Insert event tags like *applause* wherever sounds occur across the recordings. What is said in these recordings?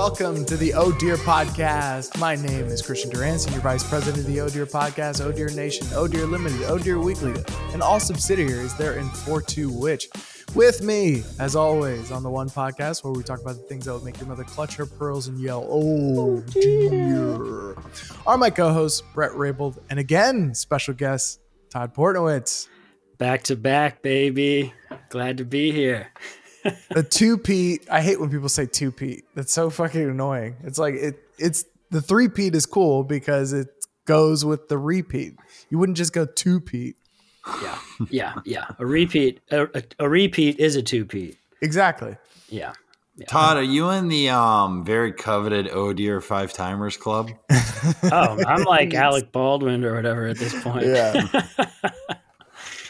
Welcome to the Oh Dear Podcast. My name is Christian Durant, Senior Vice President of the Oh Dear Podcast, Oh Dear Nation, Oh Dear Limited, Oh Dear Weekly, and all subsidiaries there in 42 Which. With me, as always, on the one podcast where we talk about the things that would make your mother clutch her pearls and yell, Oh dear. Are my co hosts, Brett Raybold, and again, special guest, Todd Portnowitz. Back to back, baby. Glad to be here. *laughs* the two Pete. I hate when people say two Pete. That's so fucking annoying. It's like it. It's the three Pete is cool because it goes with the repeat. You wouldn't just go two Pete. Yeah, yeah, yeah. A repeat. A, a, a repeat is a two Pete. Exactly. Yeah. yeah. Todd, are you in the um very coveted Oh Dear Five Timers Club? oh, I'm like *laughs* Alec Baldwin or whatever at this point. Yeah. *laughs*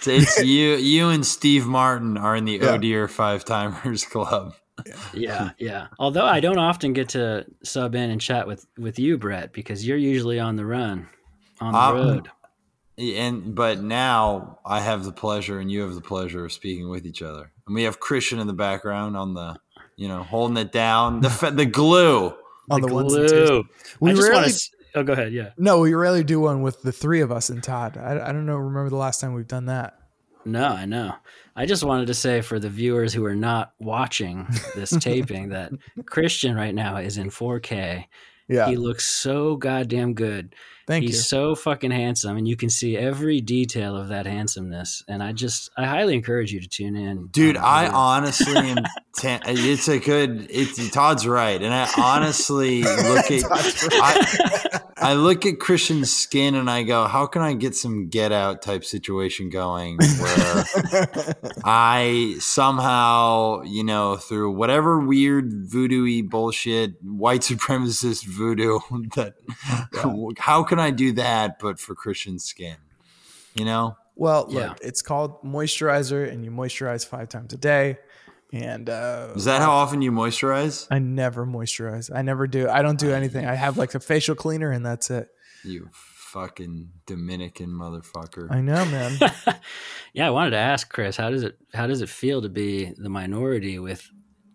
it's, it's *laughs* you. You and Steve Martin are in the yeah. Five Timers Club. yeah, yeah. Although I don't often get to sub in and chat with with you, Brett, because you're usually on the run, on the um, road. And but now I have the pleasure, and you have the pleasure of speaking with each other, and we have Christian in the background on the, you know, holding it down, the the glue on the, the glue. We I just rarely, want to. Oh, go ahead. Yeah. No, we rarely do one with the three of us and Todd. I, I don't know. Remember the last time we've done that? No, I know. I just wanted to say for the viewers who are not watching *laughs* this taping that Christian right now is in 4K. Yeah. He looks so goddamn good. Thank He's you. so fucking handsome, and you can see every detail of that handsomeness. And I just, I highly encourage you to tune in, dude. Um, I honestly am. *laughs* it's a good. It's Todd's right, and I honestly *laughs* look at. I, I, look at Christian's skin, and I go, "How can I get some Get Out type situation going where *laughs* I somehow, you know, through whatever weird voodoo bullshit, white supremacist voodoo that, yeah. how can I do that, but for Christian skin? You know? Well, yeah. look, it's called moisturizer, and you moisturize five times a day. And uh, is that how often you moisturize? I never moisturize. I never do. I don't do anything. I have like a facial cleaner, and that's it. You fucking Dominican motherfucker. I know, man. *laughs* yeah, I wanted to ask Chris, how does it how does it feel to be the minority with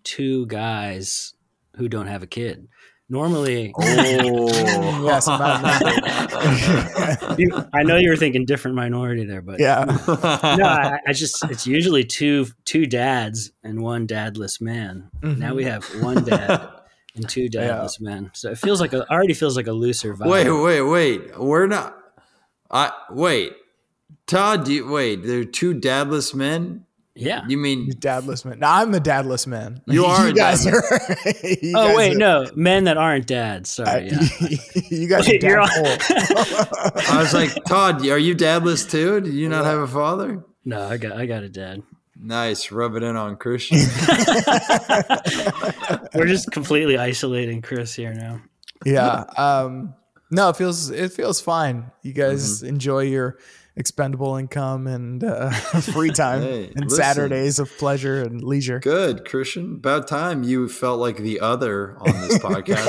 two guys who don't have a kid? Normally, oh *laughs* yes, *laughs* I know you were thinking different minority there, but yeah, *laughs* no, I, I, just it's usually two two dads and one dadless man. Mm-hmm. Now we have one dad and two dadless yeah. men, so it feels like a already feels like a looser vibe. Wait, wait, wait, we're not. I wait, Todd. Do you, wait, there are two dadless men. Yeah. You mean dadless man? No, I'm a dadless man. You *laughs* are. you guys are. *laughs* you oh guys wait, are, no, men that aren't dads. Sorry. Yeah. *laughs* you guys wait, are dad I was like, Todd, are you dadless too? Do you not have a father? No, I got I got a dad. Nice, rub it in on Christian. We're just completely isolating Chris here now. Yeah. Um, no, it feels it feels fine. You guys mm-hmm. enjoy your expendable income and uh, *laughs* free *laughs* time hey, and listen, Saturdays of pleasure and leisure. Good, Christian. About time you felt like the other on this podcast.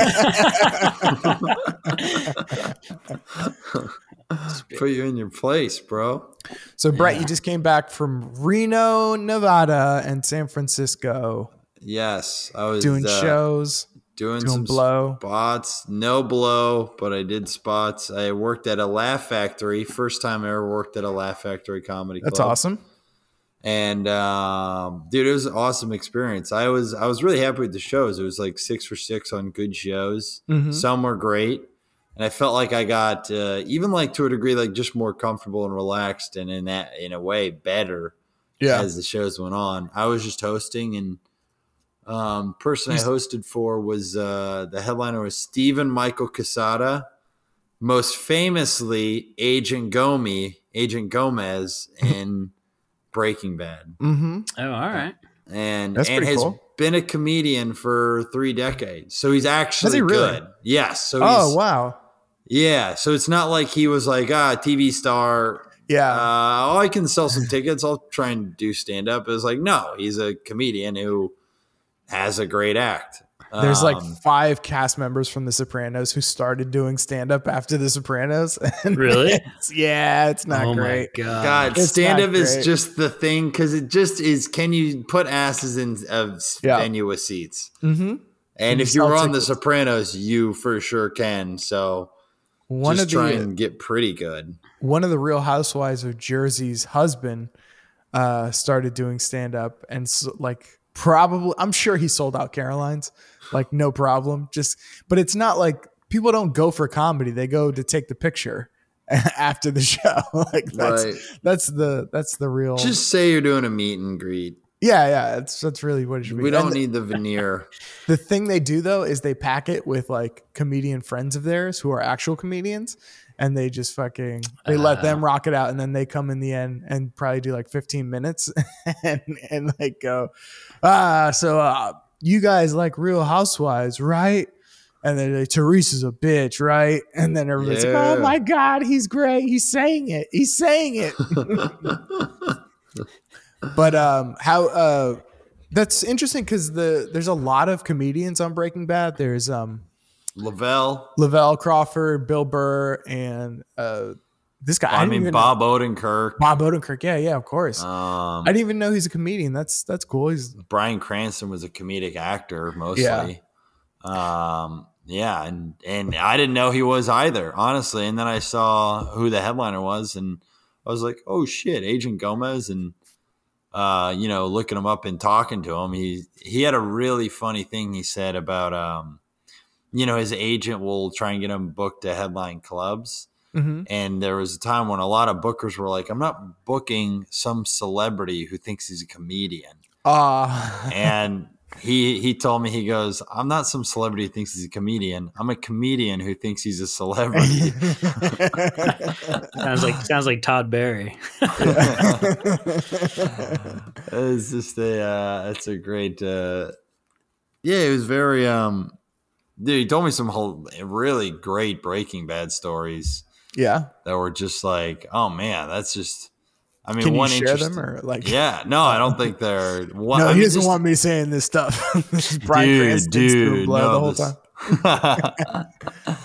*laughs* Put you in your place, bro. So, Brett, yeah. you just came back from Reno, Nevada, and San Francisco. Yes, I was doing uh, shows doing, doing some blow spots. No blow, but I did spots. I worked at a Laugh Factory. First time I ever worked at a Laugh Factory comedy. That's club. awesome. And um, dude, it was an awesome experience. I was I was really happy with the shows. It was like six for six on good shows. Mm-hmm. Some were great, and I felt like I got uh, even like to a degree like just more comfortable and relaxed, and in that in a way better. Yeah. As the shows went on, I was just hosting and um, person I hosted for was uh, the headliner was Steven Michael Quezada, most famously Agent Gomi, Agent Gomez in Breaking Bad. Mm-hmm. Oh, all right. And That's and has cool. been a comedian for three decades, so he's actually he really? good. Yes. So oh wow. Yeah. So it's not like he was like ah TV star. Yeah. Uh, oh, I can sell some tickets. I'll try and do stand up. It's like no, he's a comedian who has a great act. There's um, like five cast members from The Sopranos who started doing stand up after The Sopranos. *laughs* really? It's, yeah, it's not oh great. God, God stand up is just the thing because it just is. Can you put asses in a yeah. venue with seats? Mm-hmm. And if you were on tickets? The Sopranos, you for sure can. So one just of try the, and get pretty good. One of the Real Housewives of Jersey's husband uh, started doing stand up, and so, like probably, I'm sure he sold out Caroline's, like no problem. Just, but it's not like people don't go for comedy; they go to take the picture *laughs* after the show. *laughs* like that's right. that's the that's the real. Just say you're doing a meet and greet. Yeah, yeah, that's that's really what it should be. We don't and need the, the veneer. *laughs* The thing they do though is they pack it with like comedian friends of theirs who are actual comedians, and they just fucking they uh, let them ah. rock it out, and then they come in the end and probably do like 15 minutes, *laughs* and and like go, ah, so uh, you guys like Real Housewives, right? And then like, Teresa's a bitch, right? And then everybody's yeah. like, oh my god, he's great, he's saying it, he's saying it. *laughs* but um, how uh, that's interesting because the there's a lot of comedians on Breaking Bad. There's um, Lavell, Lavell Crawford, Bill Burr, and uh, this guy. I, I mean, Bob know. Odenkirk. Bob Odenkirk. Yeah, yeah, of course. Um, I didn't even know he's a comedian. That's that's cool. He's Bryan Cranston was a comedic actor mostly. Yeah. Um, yeah, and and I didn't know he was either, honestly. And then I saw who the headliner was, and I was like, "Oh shit, Agent Gomez!" And uh, you know, looking him up and talking to him, he he had a really funny thing he said about, um, you know, his agent will try and get him booked to headline clubs. Mm-hmm. And there was a time when a lot of bookers were like, "I'm not booking some celebrity who thinks he's a comedian." Ah, uh. *laughs* and he he told me he goes i'm not some celebrity who thinks he's a comedian i'm a comedian who thinks he's a celebrity *laughs* sounds like sounds like todd barry *laughs* it's just a uh it's a great uh yeah it was very um dude he told me some whole really great breaking bad stories yeah that were just like oh man that's just I mean, Can you share them or like? Yeah, no, I don't think they're. *laughs* One, no, I he mean, doesn't just, want me saying this stuff. *laughs* this is Bryan dude, Cranston's dude, blood no, the whole this, time.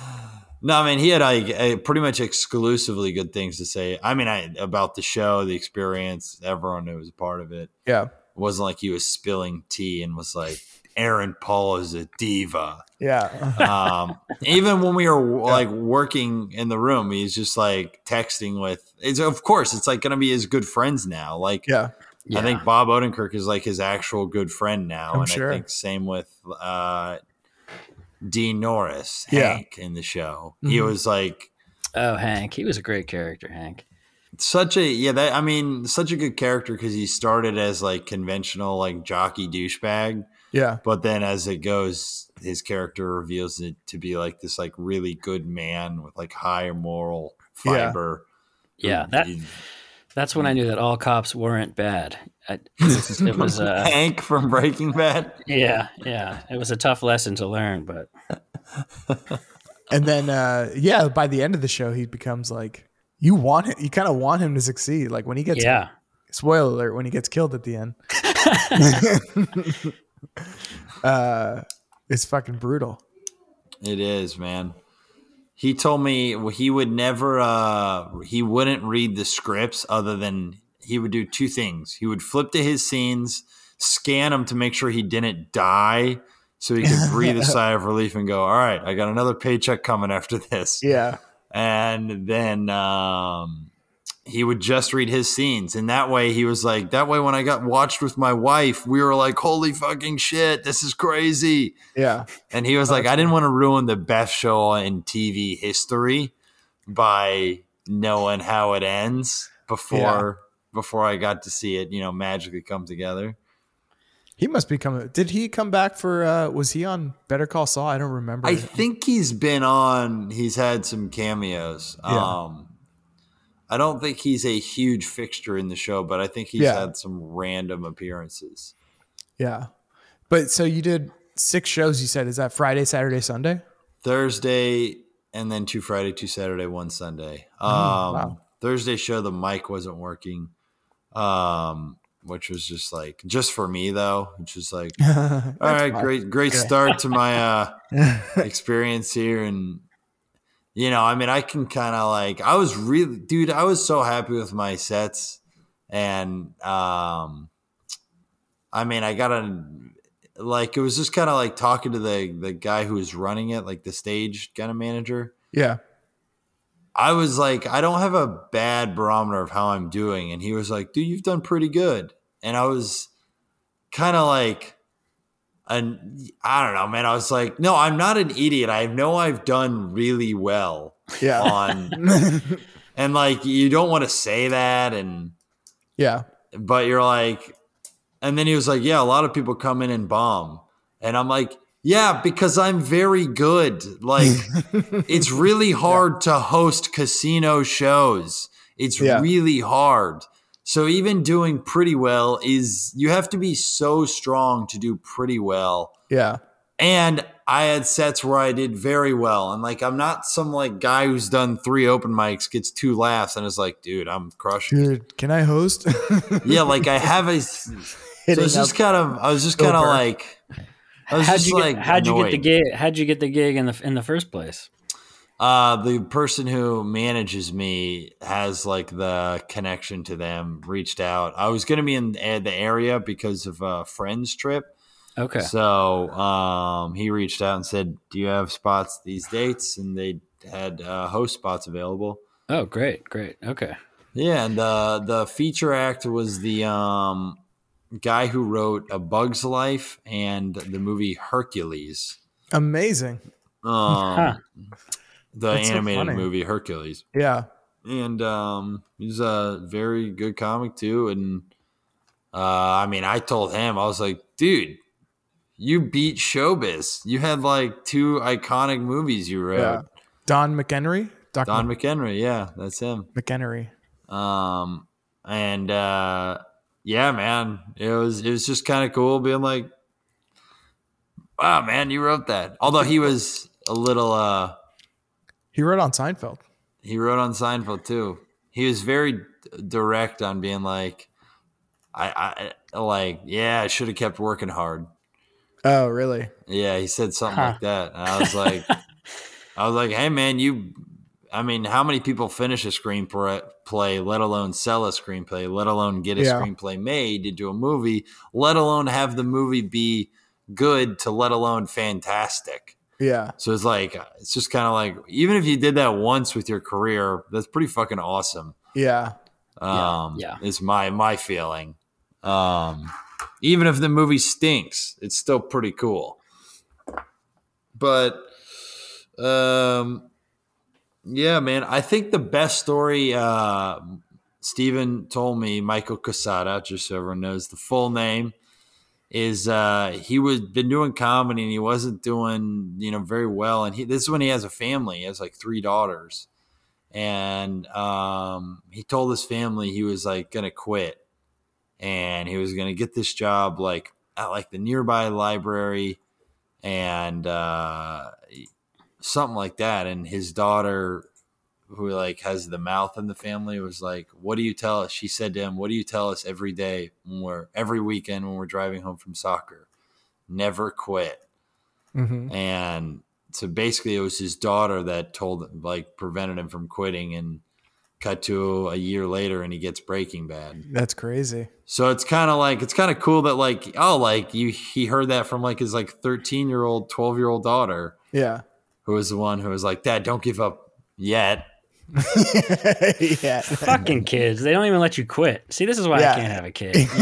*laughs* no, I mean, he had like a, pretty much exclusively good things to say. I mean, I about the show, the experience, everyone who was a part of it. Yeah, it wasn't like he was spilling tea and was like, Aaron Paul is a diva. Yeah. um, *laughs* even when we were yeah. like working in the room, he's just like texting with. It's of course it's like going to be his good friends now. Like yeah. yeah. I think Bob Odenkirk is like his actual good friend now, I'm and sure. I think same with uh, Dean Norris, Hank in the show. Mm-hmm. He was like, oh Hank, he was a great character, Hank such a yeah that i mean such a good character because he started as like conventional like jockey douchebag yeah. But then as it goes, his character reveals it to be like this like really good man with like high moral fiber. Yeah, yeah that that's when I knew that all cops weren't bad. *laughs* it was uh, Hank from Breaking Bad. Yeah, yeah. It was a tough lesson to learn, but *laughs* and then uh yeah, by the end of the show he becomes like you want him you kind of want him to succeed. Like when he gets Yeah. Spoiler alert when he gets killed at the end. *laughs* uh, it's fucking brutal. It is, man. He told me he would never, uh, he wouldn't read the scripts other than he would do two things. He would flip to his scenes, scan them to make sure he didn't die, so he could breathe a *laughs* sigh of relief and go, "All right, I got another paycheck coming after this." Yeah, and then um, he would just read his scenes and that way he was like that way when i got watched with my wife we were like holy fucking shit this is crazy yeah and he was like i didn't want to ruin the best show in tv history by knowing how it ends before yeah. before i got to see it you know magically come together he must be coming. Did he come back for? uh Was he on Better Call Saul? I don't remember. I think he's been on. He's had some cameos. Yeah. Um, I don't think he's a huge fixture in the show, but I think he's yeah. had some random appearances. Yeah. But so you did six shows, you said. Is that Friday, Saturday, Sunday? Thursday, and then two Friday, two Saturday, one Sunday. Um, wow. Thursday show, the mic wasn't working, um, which was just like, just for me though, which was like, *laughs* all right, great, great start to my uh, *laughs* experience here. And you know, I mean, I can kind of like, I was really, dude, I was so happy with my sets. And, um, I mean, I got a, like it was just kind of like talking to the the guy who was running it, like the stage kind of manager. Yeah. I was like, I don't have a bad barometer of how I'm doing. And he was like, dude, you've done pretty good. And I was kind of like, and I don't know, man. I was like, no, I'm not an idiot. I know I've done really well. Yeah. On, *laughs* and like, you don't want to say that. And, yeah. But you're like, and then he was like, yeah, a lot of people come in and bomb. And I'm like, yeah, because I'm very good. Like, *laughs* it's really hard yeah. to host casino shows. It's yeah. really hard. So even doing pretty well is you have to be so strong to do pretty well. Yeah. And I had sets where I did very well. And like I'm not some like guy who's done three open mics, gets two laughs, and is like, dude, I'm crushing. Dude, can I host? *laughs* yeah, like I *laughs* have a so it's just kind of I was just kind of like how'd you get, how'd you get the gig? How'd you get the gig in the in the first place? Uh, the person who manages me has like the connection to them. Reached out. I was going to be in the area because of a friend's trip. Okay. So um, he reached out and said, "Do you have spots these dates?" And they had uh, host spots available. Oh, great, great. Okay. Yeah, and the the feature act was the um, guy who wrote A Bug's Life and the movie Hercules. Amazing. Um, huh. The That's animated so movie Hercules. Yeah. And um, he's a very good comic too. And uh, I mean, I told him, I was like, dude, you beat showbiz. You had like two iconic movies you wrote. Yeah. Don McEnery? Doc Don McEnery, yeah, that's him. McEnery. Um, and uh, yeah, man, it was it was just kind of cool being like, wow, man, you wrote that. Although he was a little, uh, he wrote on Seinfeld. He wrote on Seinfeld too. He was very direct on being like, I, I like, yeah, I should have kept working hard. Oh, really? Yeah, he said something huh. like that. And I was like, *laughs* I was like, hey, man, you I mean, how many people finish a screenplay, let alone sell a screenplay, let alone get a yeah. screenplay made into a movie, let alone have the movie be good to let alone fantastic? Yeah. So it's like, it's just kind of like, even if you did that once with your career, that's pretty fucking awesome. Yeah. Um, yeah. yeah. Is my, my feeling. Um, even if the movie stinks, it's still pretty cool. But, um, yeah, man. I think the best story uh, Steven told me, Michael Quezada, just so everyone knows the full name, is uh, he was been doing comedy and he wasn't doing you know very well. And he, this is when he has a family. He has like three daughters, and um, he told his family he was like gonna quit, and he was gonna get this job like at like the nearby library, and uh, something like that. And his daughter, who like has the mouth in the family, was like, "What do you tell us?" She said to him, "What do you tell us every day when we're every weekend when we're driving home from soccer? Never quit." Mm-hmm. And so basically, it was his daughter that told him, like, prevented him from quitting. And cut to a year later, and he gets Breaking Bad. That's crazy. So it's kind of like it's kind of cool that like oh like you he heard that from like his like 13 year old 12 year old daughter yeah who was the one who was like, Dad, don't give up yet. *laughs* yeah. Fucking kids. They don't even let you quit. See, this is why yeah. I can't have a kid. You know? *laughs*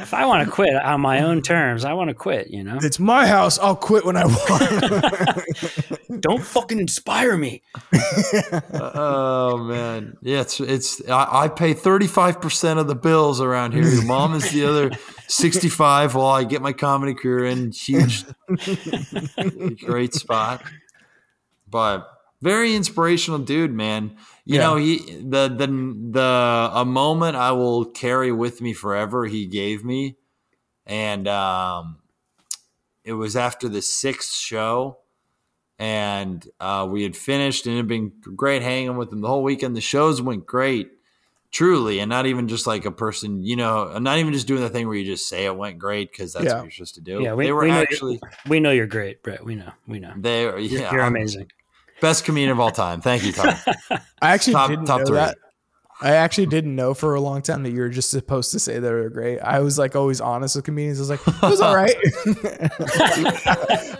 if I want to quit on my own terms, I want to quit, you know? It's my house. I'll quit when I want. *laughs* don't fucking inspire me. Uh, oh, man. Yeah, it's, it's I, I pay 35% of the bills around here. Your mom is the other 65 while I get my comedy career in. Huge, great spot. But very inspirational dude, man. You yeah. know, he the the the a moment I will carry with me forever. He gave me, and um, it was after the sixth show, and uh, we had finished, and it had been great hanging with him the whole weekend. The shows went great, truly, and not even just like a person, you know, not even just doing the thing where you just say it went great because that's yeah. what you're supposed to do. Yeah, we, they were we actually. We know you're great, Brett. We know. We know. They are. Yeah, you're, you're amazing. Best comedian of all time. Thank you, Tom. *laughs* I actually top, didn't top know three. that. I actually didn't know for a long time that you were just supposed to say they were great. I was like always honest with comedians. I was like, it was all right. *laughs*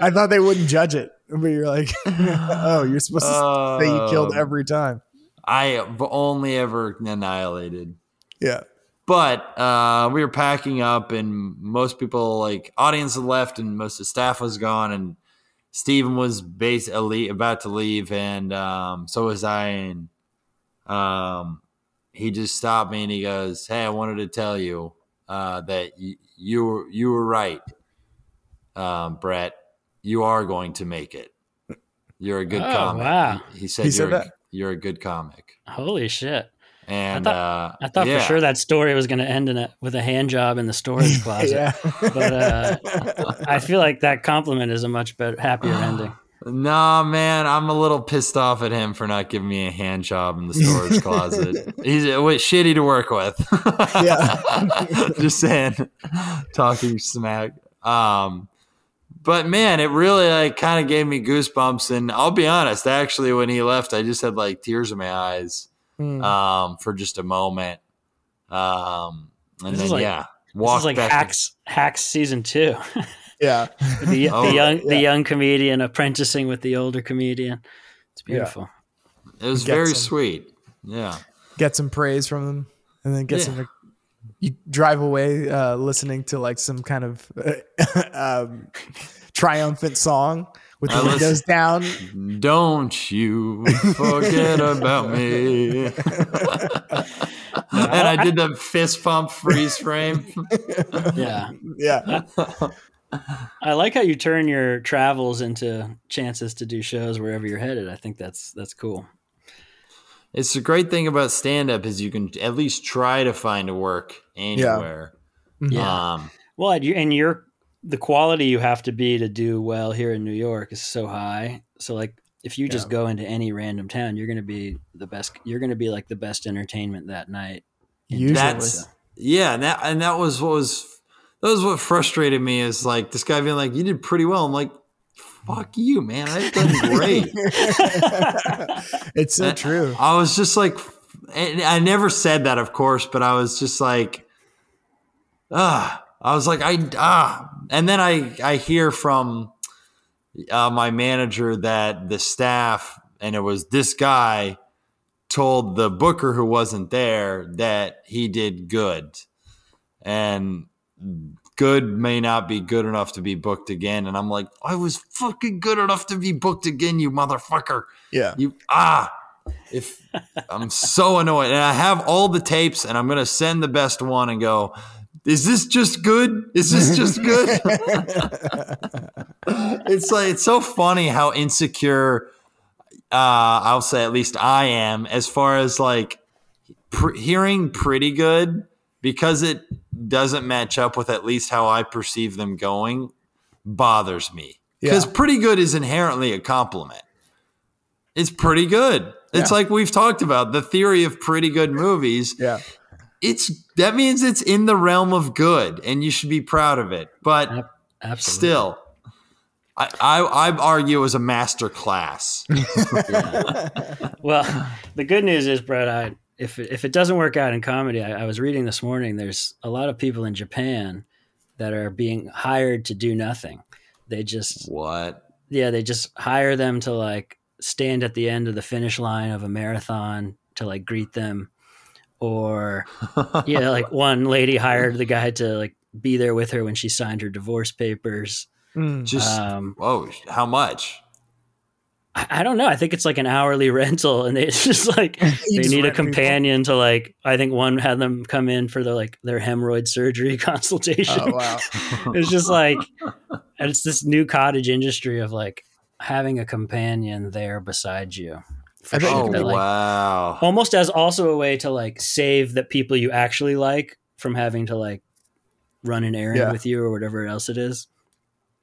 I thought they wouldn't judge it, but you're like, *laughs* oh, you're supposed to say you killed Um, every time. I have only ever annihilated. Yeah. But uh, we were packing up, and most people, like audience, had left, and most of the staff was gone, and Steven was basically about to leave, and um, so was I. And um, he just stopped me, and he goes, "Hey, I wanted to tell you uh, that y- you were you were right, um, Brett. You are going to make it. You're a good Oh, comic." wow. He, he said, He said you're, a- that? you're a good comic. Holy shit! And thought- uh, I thought yeah. for sure that story was going to end in a, with a hand job in the storage *laughs* closet. yeah. But uh, I feel like that compliment is a much better, happier *sighs* ending. Nah, man, I'm a little pissed off at him for not giving me a hand job in the storage *laughs* closet. He's wait, shitty to work with. *laughs* Yeah. just saying, talking smack. Um, but man, it really like kind of gave me goosebumps. And I'll be honest, actually, when he left, I just had like tears in my eyes Hmm. um, for just a moment. Um, and This then like- yeah, This walked is like back. to- Hacks, Hacks season two. *laughs* yeah. *laughs* the, Oh, the young, yeah. the young comedian apprenticing with the older comedian. It's Yeah. beautiful. it was Get very some- sweet. Yeah. Get some praise from them and then get Yeah. some. You drive away uh, listening to like some kind of *laughs* um, triumphant song with the I listen- windows down. *laughs* Don't you forget about me. *laughs* and I did the fist pump freeze frame. Yeah. Yeah. *laughs* I like how you turn your travels into chances to do shows wherever you're headed. I think that's that's cool. It's the great thing about stand up is you can at least try to find a work anywhere. Yeah. Um, Well, and you- and your the quality you have to be to do well here in New York is so high. So like if you just Yeah. go into any random town, you're going to be the best. You're going to be like the best entertainment that night. Usually. that's yeah, and that and that was what was that was what frustrated me is like this guy being like, You did pretty well. I'm like, fuck you, man. I've done great. *laughs* *laughs* it's so Uh, true. I was just like, and I never said that, of course, but I was just like, ah, I was like, I ah, and then I I hear from uh, my manager that the staff and it was this guy told the booker who wasn't there that he did good, and good may not be good enough to be booked again. And I'm like, I was fucking good enough to be booked again, you motherfucker. Yeah. You ah, if I'm so annoyed, and I have all the tapes, and I'm gonna send the best one and go. Is this just good? Is this just good? *laughs* it's like it's so funny how insecure uh, I'll say at least I am as far as like pr- hearing pretty good because it doesn't match up with at least how I perceive them going bothers me because Yeah. pretty good is inherently a compliment. It's pretty good. It's Yeah. like we've talked about the theory of pretty good movies. Yeah. It's that means it's in the realm of good and you should be proud of it. But Absolutely. still, I, I I argue it was a master class. *laughs* *laughs* Well, the good news is, Brett, I, if it, if it doesn't work out in comedy, I, I was reading this morning. There's a lot of people in Japan that are being hired to do nothing. They just what? yeah, they just hire them to like stand at the end of the finish line of a marathon to like greet them, or *laughs* yeah, like one lady hired the guy to like be there with her when she signed her divorce papers. Mm. Just Um, whoa, how much? I, I don't know. I think it's like an hourly *laughs* rental, and they it's *laughs* just like they need a rent people. companion to like. I think one had them come in for their like their hemorrhoid surgery consultation. Oh wow. it's just like and it's this new cottage industry of like having a companion there beside you. For I bet you Oh can That, like, wow! almost as also a way to like save the people you actually like from having to like run an errand Yeah. with you or whatever else it is.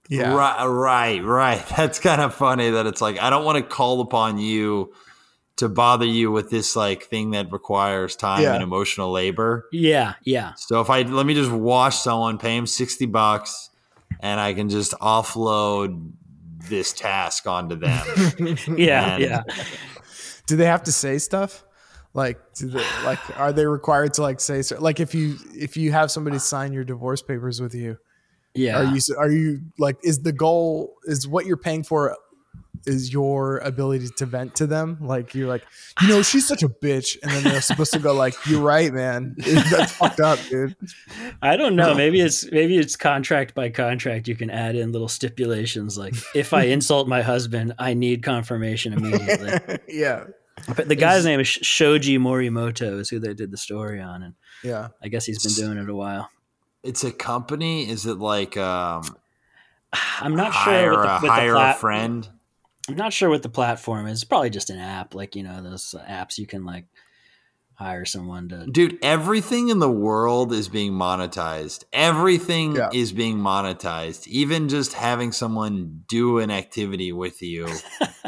Yeah. Right, right, right. *laughs* That's kind of funny that it's like I don't want to call upon you to bother you with this like thing that requires time Yeah. and emotional labor. Yeah, yeah. So if I let me just wash someone, pay him sixty bucks, and I can just offload this task onto them. *laughs* Yeah, And- yeah. Do they have to say stuff? Like, do they, like, are they required to like say so? Like, if you if you have somebody sign your divorce papers with you, Yeah. are you are you like is the goal is what you're paying for is your ability to vent to them? Like, you're like, *sighs* you know, she's such a bitch, and then they're supposed to go like, you're right, man. *laughs* That's fucked up, dude. I don't know. Maybe it's maybe it's contract by contract. You can add in little stipulations like if I *laughs* insult my husband, I need confirmation immediately. *laughs* yeah, But the guy's name is Shoji Morimoto, is who they did the story on, and yeah. I guess he's been doing it a while. It's a company. Is it like um, *sighs* I'm not hire sure. With the, a with the hire a plat- friend? I'm not sure what the platform is. It's probably just an app, like you know those apps you can like hire someone to. Dude, everything in the world is being monetized. Everything Yeah. is being monetized. Even just having someone do an activity with you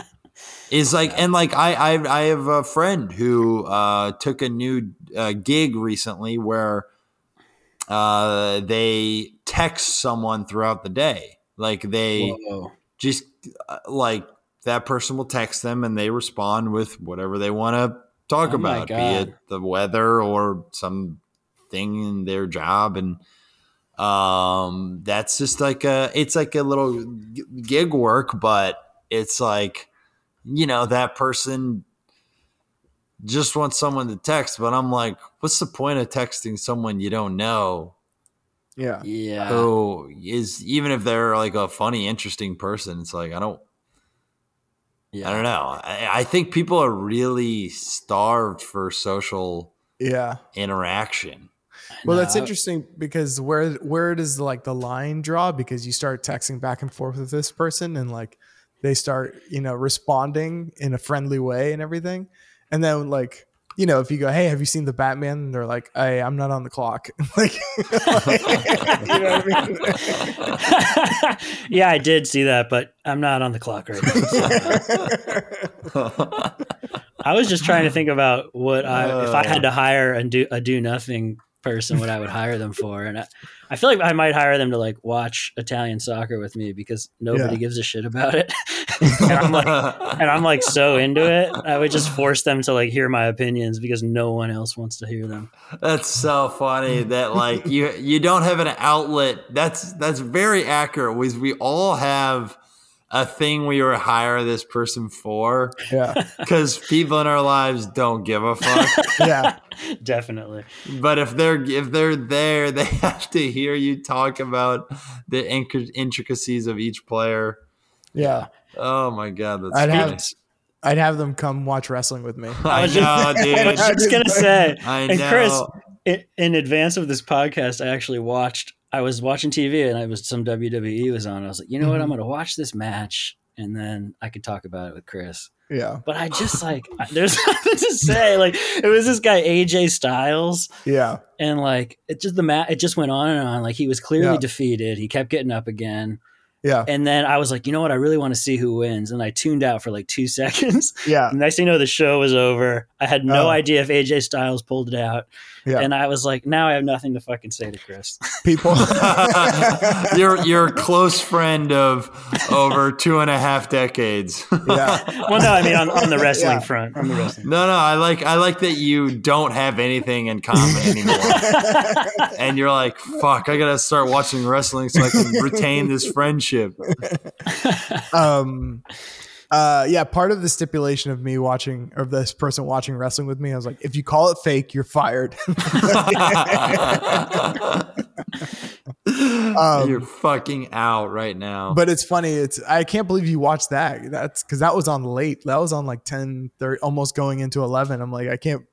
*laughs* is like, and like I, I, I have a friend who uh, took a new uh, gig recently where uh, they text someone throughout the day. Like they Whoa. just uh, like that person will text them and they respond with whatever they want to talk Oh about, be it the weather or some thing in their job and um that's just like a it's like a little gig work but it's like you know that person just wants someone to text but i'm like what's the point of texting someone you don't know Yeah. Yeah. who is even if they're like a funny interesting person it's like i don't yeah. I don't know. I, I think people are really starved for social Yeah. interaction. Well, that's interesting because where where does like the line draw? Because you start texting back and forth with this person, and like they start, you know, responding in a friendly way and everything, and then like you know, if you go, "Hey, have you seen the Batman?" and they're like, "Hey, I'm not on the clock." *laughs* like, you know what I mean? yeah, I did see that, but I'm not on the clock right now. *laughs* I was just trying to think about what I if I had to uh. hire and do a do nothing person, what I would hire them for, and I, I feel like I might hire them to like watch Italian soccer with me because nobody Yeah. gives a shit about it, *laughs* *laughs* and I'm like and I'm like so into it. I would just force them to like hear my opinions because no one else wants to hear them. That's so funny that like you you don't have an outlet. That's that's very accurate. We we all have a thing we were hire this person for yeah, *laughs* because people in our lives don't give a fuck. *laughs* yeah, Definitely. but if they're if they're there, *laughs* they have to hear you talk about the inc- intricacies of each player. yeah. Oh my god, that's I'd have I'd have them come watch wrestling with me. I was know, just- dude. I was just gonna say, I and. Chris, in, in advance of this podcast, I actually watched. I was watching TV and I was some WWE was on. I was like, you know what? I'm mm-hmm. going to watch this match and then I could talk about it with Chris. Yeah, But I just *laughs* like, there's *laughs* nothing to say. Like, it was this guy AJ Styles, yeah, and like, it just the mat. It just went on and on. Like, he was clearly Yeah. defeated. He kept getting up again. yeah, And then I was like, you know what? I really want to see who wins. And I tuned out for like two *laughs* seconds. yeah, The next thing you know, the show was over. I had no Oh. idea if AJ Styles pulled it out. Yeah. And I was like, now I have nothing to fucking say to Chris. *laughs* people. *laughs* you're you're a close friend of over two and a half decades. *laughs* yeah, well, no, I mean on, on the wrestling Yeah. front. On the wrestling. No, no, I like I like that you don't have anything in common anymore, and you're like, fuck, I gotta start watching wrestling so I can retain this friendship. um uh yeah part of the stipulation of me watching or this person watching wrestling with me i was like if you call it fake you're fired *laughs* Um, you're fucking out right now. but it's funny it's i can't believe you watched that that's because that was on late that was on like 10 30 almost going into 11 i'm like i can't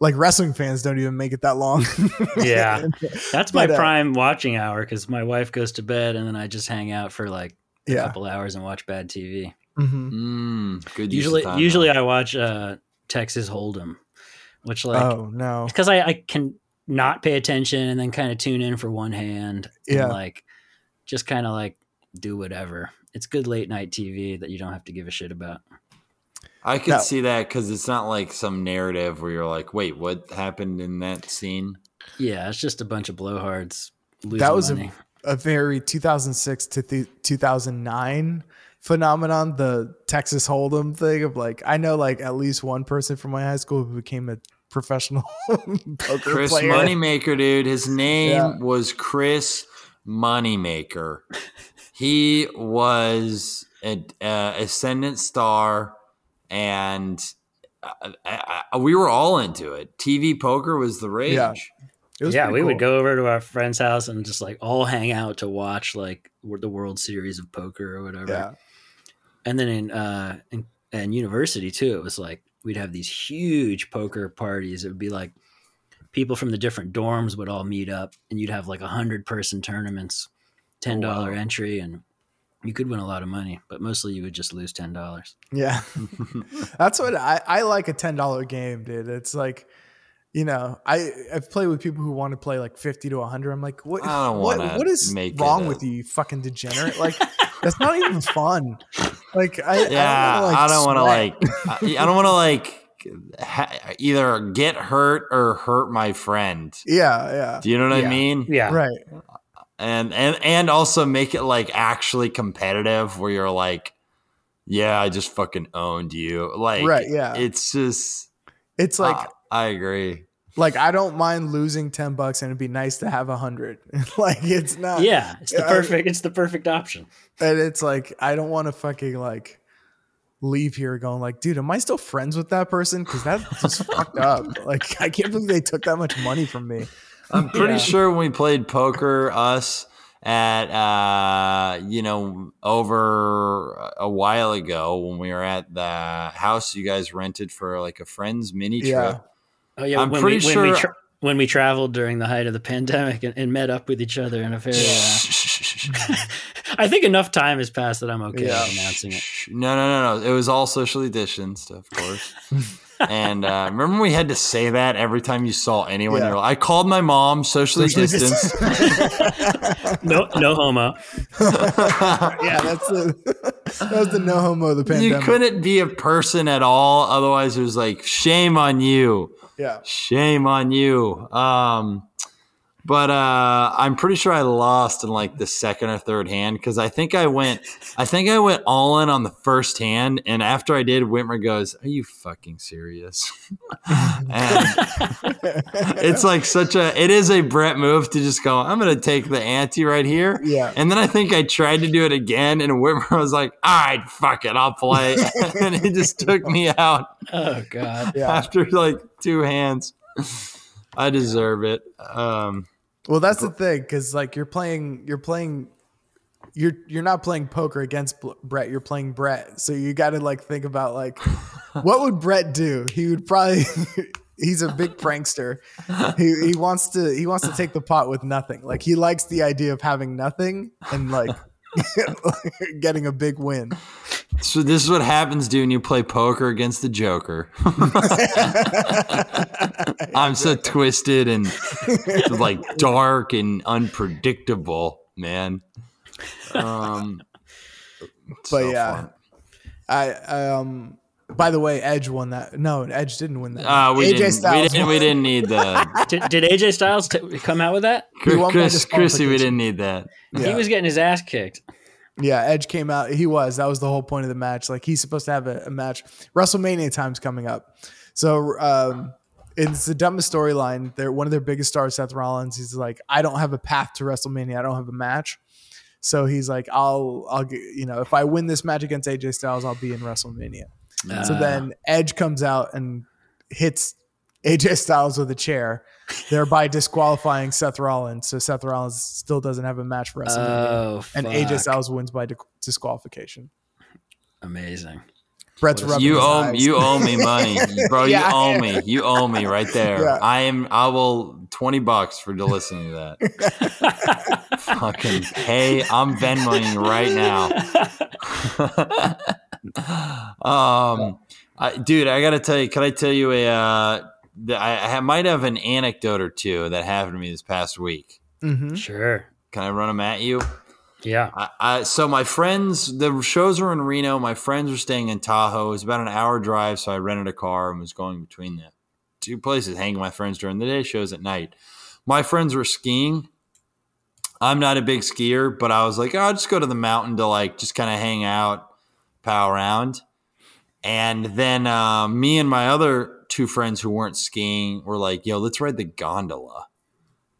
like wrestling fans don't even make it that long *laughs* Yeah. *laughs* That's my But, uh, prime watching hour because my wife goes to bed and then I just hang out for like a yeah couple hours and watch bad TV. Hmm Mm, good. Usually, time, usually though. I watch uh, Texas Hold'em, which like oh no because I, I can not pay attention and then kind of tune in for one hand. and, Yeah. like just kind of like do whatever. It's good late night TV that you don't have to give a shit about. I could No. see that because it's not like some narrative where you're like, wait, what happened in that scene? Yeah, it's just a bunch of blowhards losing That was a- a very 2006 to th- 2009 phenomenon, the Texas Hold'em thing of like I know like at least one person from my high school who became a professional *laughs* poker Chris player. Moneymaker, dude. His name Yeah. was Chris Moneymaker. he was an uh, ascendant star, and uh, I, I, we were all into it. TV poker was the rage. Yeah. Yeah, pretty we would go over to our friend's house and just like all hang out to watch like the World Series of poker or whatever. Yeah. And then in uh in, in university too, it was like we'd have these huge poker parties. It would be like people from the different dorms would all meet up, and you'd have like a hundred person tournaments, ten dollar wow. entry, and you could win a lot of money, but mostly you would just lose ten dollars. Yeah. *laughs* That's what I, I like a ten dollar game, dude. It's like, you know, I I've played with people who want to play like fifty to hundred. I'm like, what what what is make wrong a- with you, you fucking degenerate? Like that's not *laughs* even fun. Like I Yeah, I don't want to like I I don't want to like ha- either get hurt or hurt my friend. Yeah, yeah. Do you know what Yeah. I mean? Yeah, Right. and and and also make it like actually competitive where you're like yeah i just fucking owned you like Right, yeah. it's just It's like I, I agree like I don't mind losing ten bucks and it'd be nice to have a hundred. *laughs* like it's not yeah. It's the I- perfect. It's the perfect option. and it's like I don't want to fucking like leave here going like, dude, am I still friends with that person? Because that's *laughs* just fucked up. Like I can't believe they took that much money from me. i'm pretty Yeah. sure when we played poker us at uh you know over a while ago when we were at the house you guys rented for like a friend's mini trip Yeah. Oh yeah, I'm when pretty we, when we tra- when we traveled during the height of the pandemic and, and met up with each other in a very. Uh, *laughs* *laughs* I think enough time has passed that I'm okay Yeah. announcing it. No, no, no, no. It was all socially distanced, of course. and uh, remember we had to say that every time you saw anyone? Yeah. You're like, I called my mom, socially Socially distanced. *laughs* No, no homo. yeah, that's the that was the no homo of the you couldn't be a person at all. Otherwise, it was like, shame on you. yeah. Shame on you. Um, but uh, I'm pretty sure I lost in like the second or third hand because I think I went, I think I went all in on the first hand, and after I did, Whitmer goes, "Are you fucking serious?" *laughs* it's like such a, it is a Brett move to just go, "I'm going to take the ante right here." Yeah. And then I think I tried to do it again, and Whitmer was like, "All right, fuck it, I'll play," *laughs* and it just took me out Oh god. Yeah. after like two hands. I deserve it. Um, Well, that's the thing because like you're playing, you're playing, you're you're not playing poker against Brett. You're playing Brett, so you got to like think about like *laughs* what would Brett do? He would probably. *laughs* He's a big prankster. He, he wants to he wants to take the pot with nothing. Like he likes the idea of having nothing and like *laughs* getting a big win. So this is what happens, dude, when you play poker against the Joker. *laughs* I'm so twisted and like dark and unpredictable, man. Um, *laughs* But so yeah, fun. I um. By the way, Edge won that. No, Edge didn't win that. Uh, we, AJ didn't, we, didn't, we didn't need the *laughs* Did, did AJ Styles t- come out with that? He Chris, Chrissy. We didn't need that. He was getting his ass kicked. Yeah, Edge came out. He was. That was the whole point of the match. Like he's supposed to have a, a match. WrestleMania time's coming up, so um, it's the dumbest storyline. They're one of their biggest stars, Seth Rollins. He's like, I don't have a path to WrestleMania. I don't have a match. So he's like, I'll, I'll get, you know, if I win this match against AJ Styles, I'll be in WrestleMania. so Uh, then Edge comes out and hits AJ Styles with a chair, thereby disqualifying Seth Rollins. So Seth Rollins still doesn't have a match for WrestleMania Oh, and AJ fuck. Styles wins by disqualification. Amazing. Brett's rubbing You his owe eyes. you owe me money, *laughs* bro. Yeah, you owe me. You owe me right there. Yeah. I am. I will twenty bucks for to listening to that. *laughs* Fucking hey, I'm Venmoing you right now. *laughs* um, I, dude, I gotta tell you. Can I tell you a? Uh, the, I, I might have an anecdote or two that happened to me this past week. Mhm. Sure. Can I run them at you? Yeah. I, I, so my friends, the shows were in Reno. My friends were staying in Tahoe. It was about an hour drive, so I rented a car and was going between the two places, hanging with my friends during the day, shows at night. My friends were skiing. I'm not a big skier, but I was like, oh, I'll just go to the mountain to like just kind of hang out. pal around. And then uh, me and my other two friends who weren't skiing were like, yo, let's ride the gondola.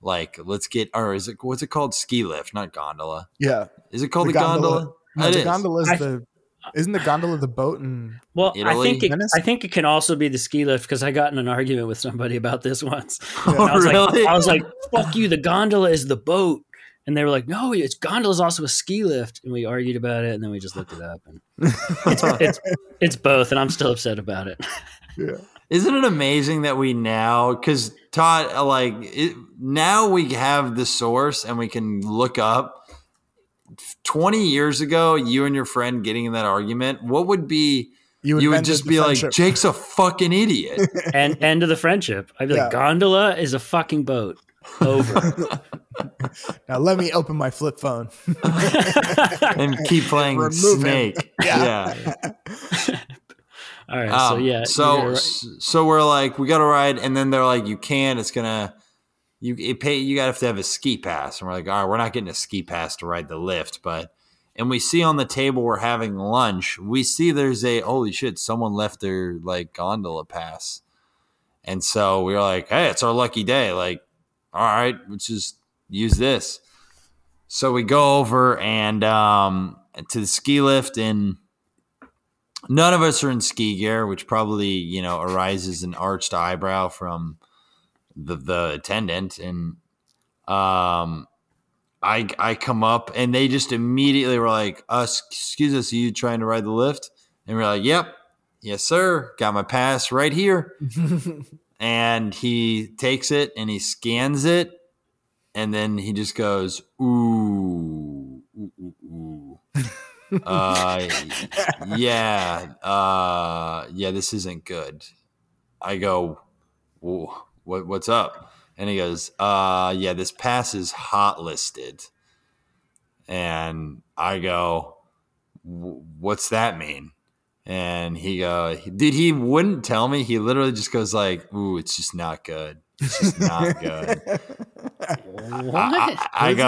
Like, let's get, or is it, what's it called? Ski lift, not gondola. Yeah. Is it called the, the gondola? gondola? No, the is. gondola is I, the, isn't the gondola the boat and well Italy? i think it, i think it can also be the ski lift because i got in an argument with somebody about this *laughs* once oh, I, was really? like, I was like fuck you the gondola is the boat and they were like, "No, it's gondola is also a ski lift," and we argued about it, and then we just looked it up, and *laughs* it's, it's, it's both, and I'm still upset about it. yeah, isn't it amazing that we now, because Todd, uh, like it, now we have the source and we can look up. 20 years ago, you and your friend getting in that argument, what would be you would, you would just be friendship. like, Jake's a fucking idiot. *laughs* and end of the friendship. I'd be yeah. like, gondola is a fucking boat. Over. *laughs* now let me open my flip phone *laughs* and keep playing Remove Snake. Him. Yeah. yeah. All right. Um, so yeah. So right. so we're like, we got to ride, and then they're like, you can. Not It's gonna. You it pay. You got to have to have a ski pass, and we're like, all right, we're not getting a ski pass to ride the lift, but. And we see on the table we're having lunch. We see there's a holy shit. Someone left their like gondola pass, and so we are like, hey, it's our lucky day. Like all right, let's just use this. So we go over and um, to the ski lift, and none of us are in ski gear, which probably you know arises an arched eyebrow from the the attendant. And um, I I come up, and they just immediately were like, "Us, excuse us, are you trying to ride the lift?" And we're like, "Yep, yes, sir. Got my pass right here." *laughs* and he takes it and he scans it and then he just goes ooh. Uh, yeah uh, yeah this isn't good. I go what, what's up? And he goes uh, yeah this pass is hot listed and i go what's that mean? And he uh did he wouldn't tell me. He literally just goes like ooh it's just not good. It's just not good. What *laughs* I, I, I go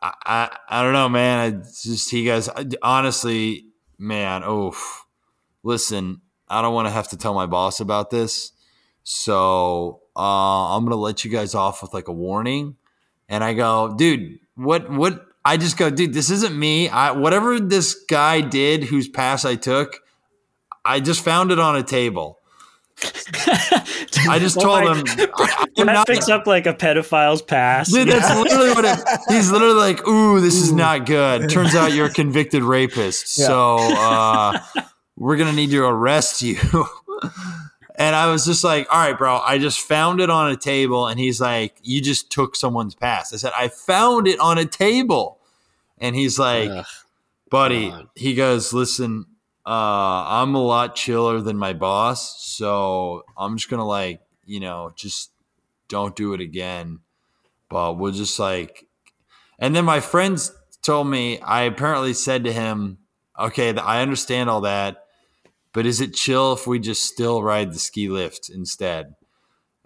I, I don't know man i just he goes honestly man oh listen i don't want to have to tell my boss about this so uh i'm gonna let you guys off with like a warning and i go dude what what I just go, dude, this isn't me. I whatever this guy did whose pass I took, I just found it on a table. I just told him *laughs* that not, picks up like a pedophile's pass. Dude, that's literally what it, he's literally like. Ooh, this Ooh. is not good. Turns out you're a convicted rapist, *laughs* yeah. so uh, we're gonna need to arrest you. *laughs* and I was just like, all right, bro. I just found it on a table, and he's like, you just took someone's pass. I said, I found it on a table. And he's like, Ugh, buddy, God. he goes, listen, uh, I'm a lot chiller than my boss. So I'm just going to like, you know, just don't do it again. But we'll just like, and then my friends told me, I apparently said to him, okay, I understand all that, but is it chill if we just still ride the ski lift instead?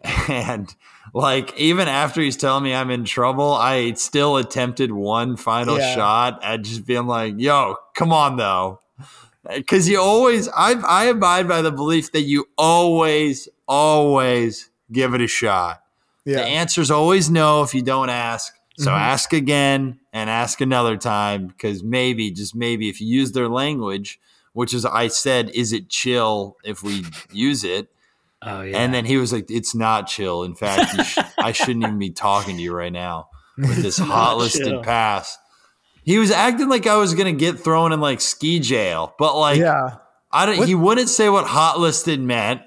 *laughs* And like even after he's telling me I'm in trouble, I still attempted one final yeah. shot at just being like, "Yo, come on though." Cuz you always I I abide by the belief that you always always give it a shot. Yeah. The answer's always no if you don't ask. So mm-hmm. ask again and ask another time because maybe just maybe if you use their language, which is I said, is it chill if we use it? Oh, yeah. And then he was like, "It's not chill. In fact, sh- I shouldn't even be talking to you right now with this *laughs* hot listed chill. pass." He was acting like I was gonna get thrown in like ski jail, but like, yeah, I don't. What? He wouldn't say what hot listed meant.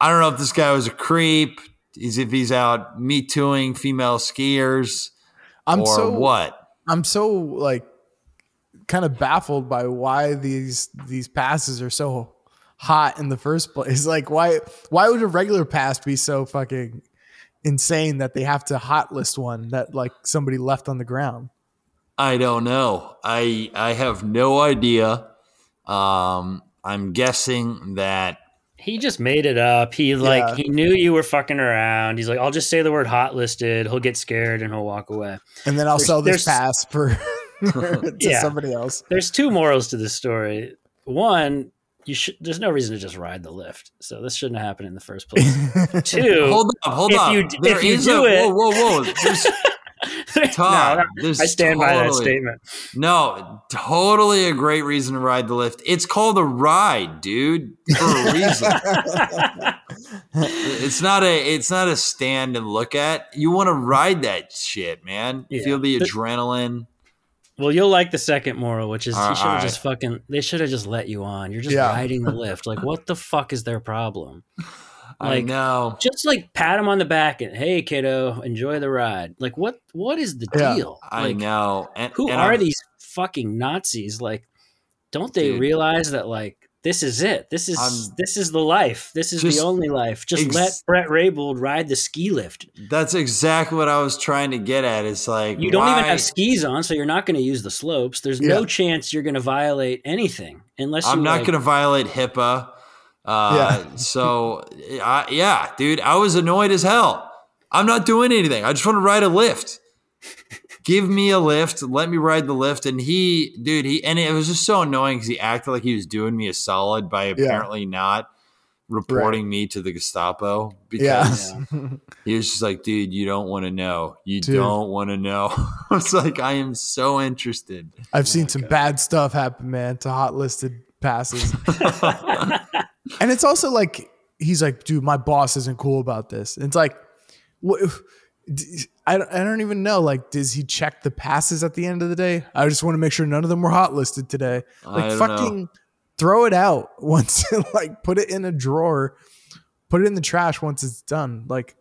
I don't know if this guy was a creep. Is if he's out me tooing female skiers, I'm or so, what? I'm so like kind of baffled by why these these passes are so hot in the first place. *laughs* Like why why would a regular pass be so fucking insane that they have to hot list one that like somebody left on the ground? I don't know. I I have no idea. Um I'm guessing that he just made it up. He like yeah. he knew you were fucking around. He's like, I'll just say the word hot listed. He'll get scared and he'll walk away. And then I'll there's, sell this pass for *laughs* to Yeah. somebody else. There's two morals to this story. One, you should. There's no reason to just ride the lift, so this shouldn't happen in the first place. *laughs* Two, Hold up, hold If up. you- There if you is do a, it- whoa, whoa, whoa. *laughs* There's, *laughs* Todd, No, I stand by that statement. No, totally a great reason to ride the lift. It's called a ride, dude, for a reason. *laughs* it's not a it's not a stand and look at. You want to ride that shit, man. Yeah. Feel the The- adrenaline. Well, you'll like the second moral, which is All you should have right. just fucking. They should have just let you on. You're just Yeah. riding the lift. Like, what the fuck is their problem? *laughs* I Like, know. Just like pat him on the back and hey, kiddo, enjoy the ride. Like, what? What is the Yeah. deal? I know. And Who and are I'm- these fucking Nazis? Like, don't they Dude. realize that like this is it? This is I'm- this is the life. This is the only life. Just ex- let Brett Raybould ride the ski lift. That's exactly what I was trying to get at. It's like You don't even have skis on, so you're not going to use the slopes. There's no chance you're going to violate anything unless I'm not like- going to violate HIPAA. Uh, so, I, yeah, dude, I was annoyed as hell. I'm not doing anything. I just want to ride a lift. Give me a lift. Let me ride the lift. And he, dude, he, and it was just so annoying because he acted like he was doing me a solid by apparently not reporting me to the Gestapo because Yeah. *laughs* he was just like, dude, you don't want to know. You Dude. don't want to know. *laughs* I was like, I am so interested. I've seen some bad stuff happen, man, to hot listed passes. *laughs* and it's also like he's like, dude, my boss isn't cool about this. And it's like, what? I don't, I don't even know. Like, does he check the passes at the end of the day? I just want to make sure none of them were hot listed today. Like, fucking throw it out *laughs* once. like, put it in a drawer, put it in the trash once it's done. Like,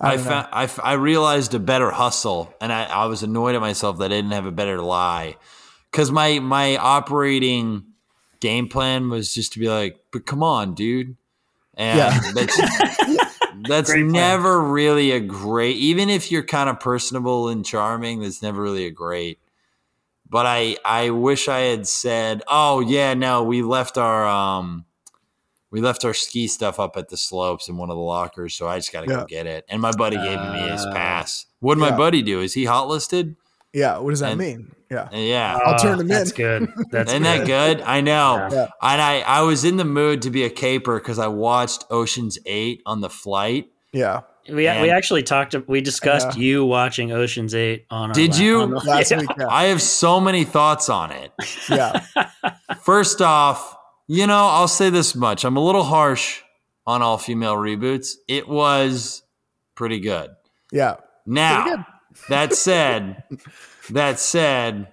I, I, know. found, I, I realized a better hustle, and I, I was annoyed at myself that I didn't have a better lie, because my my operating game plan was just to be like, "But come on, dude," and Yeah. *laughs* that's that's Great plan. never really a great. Even if you're kind of personable and charming, that's never really a great. But I I wish I had said, "Oh yeah, no, we left our um." We left our ski stuff up at the slopes in one of the lockers, so I just got to Yeah. go get it. And my buddy gave me his Uh, pass. What did my buddy do? Is he hot listed? Yeah. What does that and- mean? Yeah. Yeah. Ah, I'll turn him That's in. good. *laughs* That's Isn't that good? I know. Yeah. And I, I was in the mood to be a caper because I watched Ocean's 8 on the flight. Yeah. We, we actually talked. We discussed Yeah. you watching Ocean's Eight on. Did la- you? on the- Last Yeah. week. Yeah. I have so many thoughts on it. Yeah. *laughs* First off, you know, I'll say this much. I'm a little harsh on all female reboots. It was pretty good. Yeah. Now, Pretty good. That said, that said,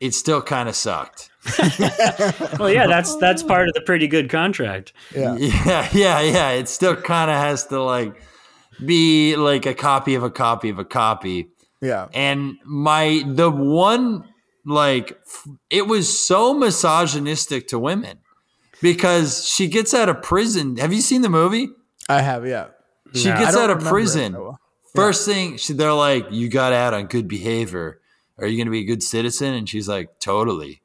it still kind of sucked. *laughs* Well, yeah, that's that's part of the pretty good contract. Yeah. *laughs* Yeah, yeah, yeah. It still kind of has to like be like a copy of a copy of a copy. Yeah. And my the one like f- it was so misogynistic to women because she gets out of prison. Have you seen the movie? I have. Yeah. She No. Gets out of remember it prison. First thing she, they're like, "You got out on good behavior. Are you going to be a good citizen?" And she's like, "Totally."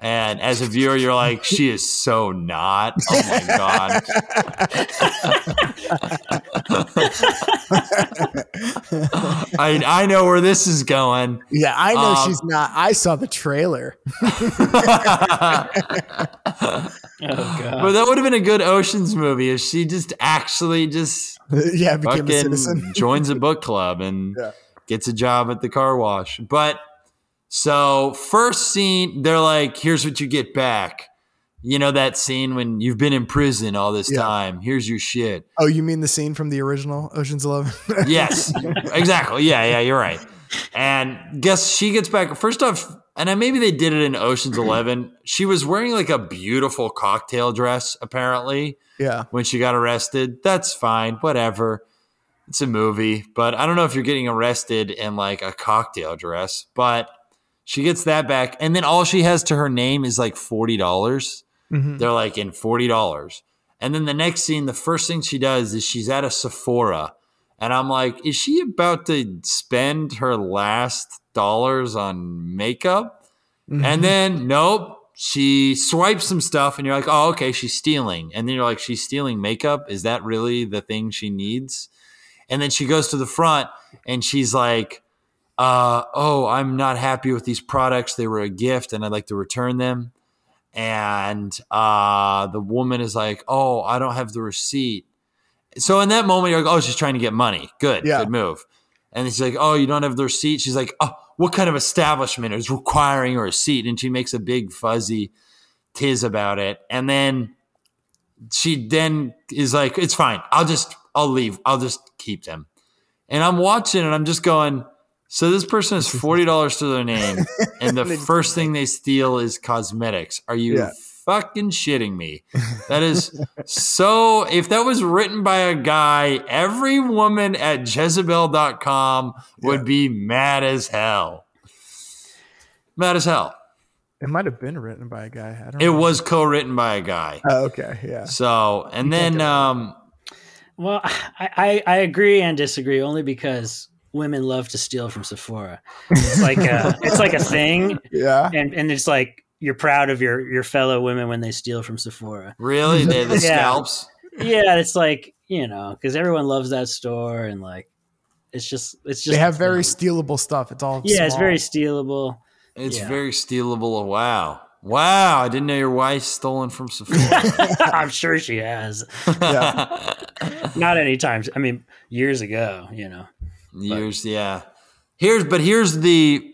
And as a viewer, you're like, "She is so not." Oh my god. *laughs* I I know where this is going. Yeah, I know Um, she's not. I saw the trailer. *laughs* Oh god. But that would have been a good Oceans movie if she just actually just *laughs* yeah, became a citizen. joins a book club and Yeah. gets a job at the car wash. But so first scene, they're like, "Here's what you get back." You know that scene when you've been in prison all this Yeah. time. Here's your shit. Oh, you mean the scene from the original Ocean's Eleven? *laughs* Yes, exactly. Yeah, yeah, you're right. And guess she gets back. First off, and maybe they did it in Ocean's *clears throat* Eleven. She was wearing like a beautiful cocktail dress, apparently, yeah. when she got arrested. That's fine, whatever. It's a movie, but I don't know if you're getting arrested in like a cocktail dress. But she gets that back, and then all she has to her name is like forty dollars. Mhm. They're like in forty dollars, and then the next scene, the first thing she does is she's at a Sephora, and I'm like, is she about to spend her last dollars on makeup? Mhm. And then nope, she swipes some stuff, and you're like, oh, okay, she's stealing. And then you're like, she's stealing makeup. Is that really the thing she needs? And then she goes to the front, and she's like, uh, oh, I'm not happy with these products. They were a gift and I'd like to return them. And uh, the woman is like, oh, I don't have the receipt. So in that moment, you're like, oh, she's trying to get money. Good, Yeah. good move. And she's like, oh, you don't have the receipt. She's like, oh, what kind of establishment is requiring a receipt? And she makes a big fuzzy tiz about it. And then she then is like, it's fine. I'll just, I'll leave. I'll just keep them. And I'm watching and I'm just going, so this person has $40 to their name. *laughs* And the first thing they steal is cosmetics. Are you Yeah. fucking shitting me? That is *laughs* so, if that was written by a guy, every woman at Jezebel.com would Yeah. be mad as hell. Mad as hell. It might have been written by a guy. I don't It know. was co-written by a guy. Oh, okay. Yeah. So, and can't then, um, Well, *sighs* I, I, I agree and disagree only because women love to steal from Sephora. It's *laughs* like a, it's like a thing, Yeah. and and it's like you're proud of your your fellow women when they steal from Sephora. really, they the *laughs* scalps. Yeah, it's like you know because everyone loves that store and like it's just it's just They have very thing. stealable stuff. It's all yeah, it's very stealable. It's Yeah. very stealable. Oh, wow. Wow. I didn't know your wife's stolen from Sephora. *laughs* I'm sure she has. Yeah. Not anytime. I mean, years ago, you know. Years, yeah. Here's, but here's the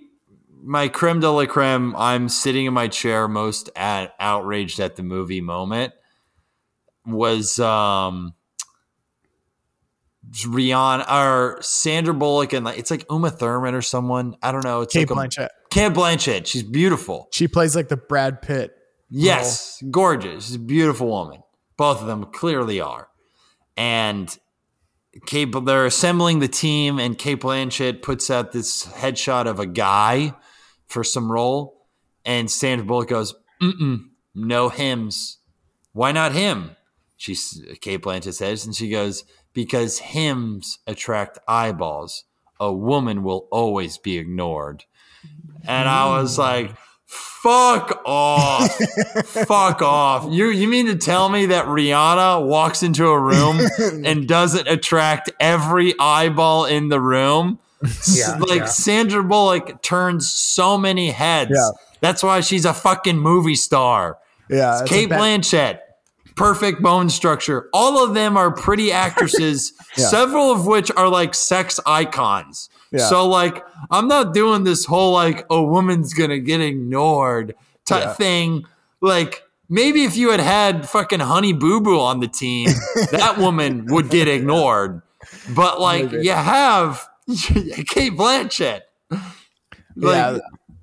my creme de la creme. I'm sitting in my chair, most at, outraged at the movie moment was um Rihanna or Sandra Bullock and like it's like Uma Thurman or someone. I don't know. It's Cate like Blanchett. A, Cate Blanchett. She's beautiful. She plays like the Brad Pitt. Yes, gorgeous. She's a beautiful woman. Both of them clearly are. And Cate, they're assembling the team, and Cate Blanchett puts out this headshot of a guy for some role, and Sandra Bullock goes, Mm-mm, "No hymns. Why not him?" She's Cate Blanchett says, and she goes, "Because hymns attract eyeballs. A woman will always be ignored." And I was mm. like, "Fuck off." *laughs* Fuck off. You you mean to tell me that Rihanna walks into a room *laughs* and doesn't attract every eyeball in the room? Yeah, like yeah. Sandra Bullock turns so many heads. Yeah. That's why she's a fucking movie star. Yeah. it's Kate bad- Blanchett, perfect bone structure. All of them are pretty actresses, *laughs* Yeah. several of which are like sex icons. Yeah. So like I'm not doing this whole like a woman's gonna get ignored type Yeah. thing. Like maybe if you had had fucking Honey Boo Boo on the team, *laughs* that woman would get ignored. But like Maybe. you have *laughs* Cate Blanchett. Like, yeah.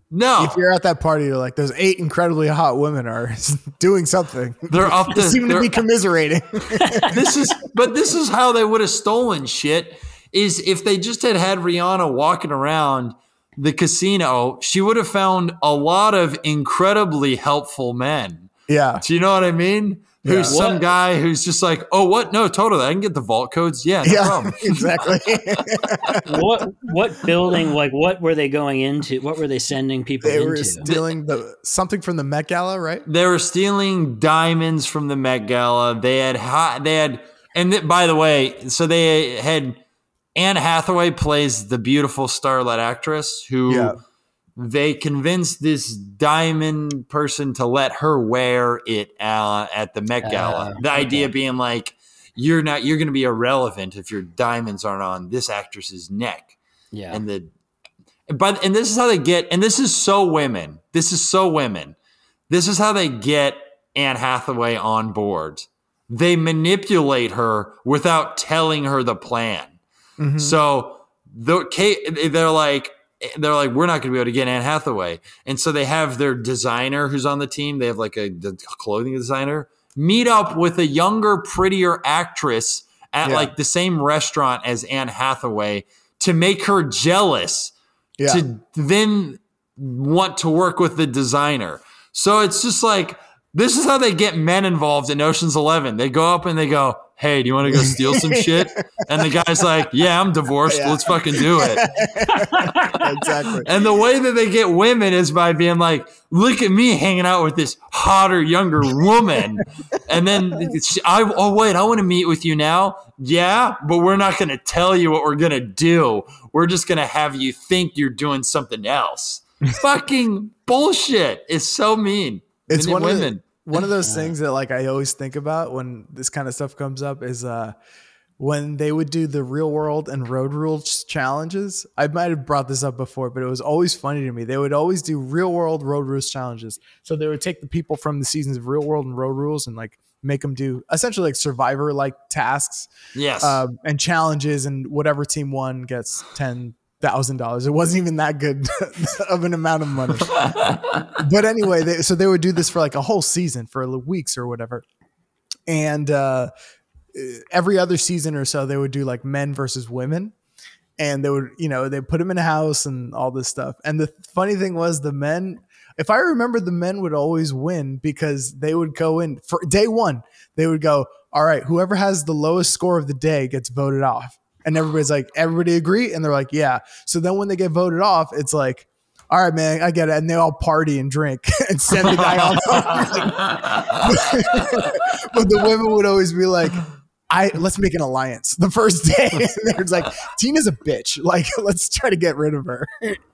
no, If you're at that party, you're like, those eight incredibly hot women are *laughs* doing something. they're up They to seem to be commiserating. this is but this is how they would have stolen shit is if they just had had Rihanna walking around the casino she would have found a lot of incredibly helpful men yeah. do you know what I mean Yeah. who's some What? guy who's just like oh what no totally I can get the vault codes yeah no Yeah. problem *laughs* exactly. *laughs* what what building like what were they going into? What were they sending people they were into? stealing the something from the Met Gala, right? they were stealing diamonds from the Met Gala. They had hot, they had, and th- by the way, so they had Anne Hathaway plays the beautiful starlet actress who Yeah. they convinced this diamond person to let her wear it uh, at the Met Gala. Ah, the idea being like, you're not, you're going to be irrelevant if your diamonds aren't on this actress's neck yeah. and the but and this is how they get and this is so women this is so women this is how they get anne hathaway on board they manipulate her without telling her the plan Mhm. so the Kate, they're like they're like we're not going to be able to get anne hathaway and so they have their designer who's on the team they have like a the clothing designer meet up with a younger prettier actress at Yeah. like the same restaurant as anne hathaway to make her jealous yeah. to then want to work with the designer. So it's just like this is how they get men involved in Ocean's 11. They go up and they go, hey, do you want to go steal some shit? And the guy's like, yeah, I'm divorced. Yeah. Let's fucking do it. *laughs* exactly. And the way that they get women is by being like, look at me hanging out with this hotter, younger woman. and then I, oh, wait, I want to meet with you now. Yeah, but we're not going to tell you what we're going to do. We're just going to have you think you're doing something else. fucking bullshit. It's so mean. It's one women. One of those things that like I always think about when this kind of stuff comes up is uh when they would do the real world and road rules challenges. I might have brought this up before, but it was always funny to me. They would always do real world road rules challenges. So they would take the people from the seasons of real world and road rules and like make them do essentially like survivor like tasks. Yes. Um, and challenges and whatever team won gets 10 thousand dollars. It wasn't even that good *laughs* of an amount of money. but anyway, they, so they would do this for like a whole season for weeks or whatever. And uh, every other season or so, they would do like men versus women. And they would, you know, they put them in a house and all this stuff. And the funny thing was, the men, if I remember, the men would always win because they would go in for day one. They would go, all right, whoever has the lowest score of the day gets voted off. And everybody's like, everybody agree? And they're like, yeah. So then when they get voted off, it's like, all right, man, I get it. And they all party and drink *laughs* and send the guy off. *laughs* but the women would always be like, I let's make an alliance the first day. *laughs* and it's like Tina's a bitch. Like let's try to get rid of her.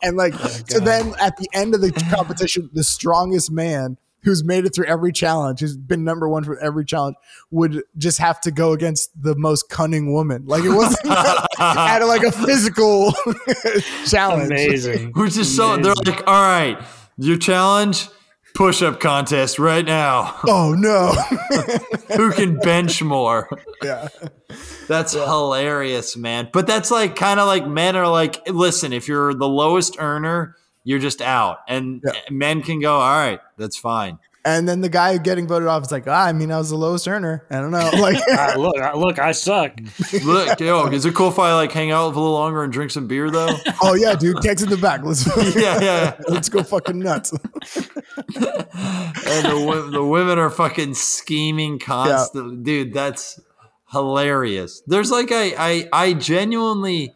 and like oh, so then at the end of the competition, the strongest man who's made it through every challenge, who's been number one for every challenge, would just have to go against the most cunning woman. Like it wasn't *laughs* at like a physical *laughs* challenge. Amazing. *laughs* Which is so they're like, all right, your challenge push up contest right now. Oh no. Who can bench more? Yeah. That's yeah. hilarious, man. But that's like kind of like men are like, listen, if you're the lowest earner, you're just out. And yeah. men can go, all right, that's fine. And then the guy getting voted off is like, ah, I mean, I was the lowest earner. I don't know. *laughs* Like, uh, look, uh, look, I suck. *laughs* look, yo, is it cool if I like hang out for a little longer and drink some beer though? *laughs* oh yeah, dude, Kegs in the back. Let's yeah, yeah, let's go fucking nuts. and the the women are fucking scheming constantly, yeah. dude. That's hilarious. There's like I I I genuinely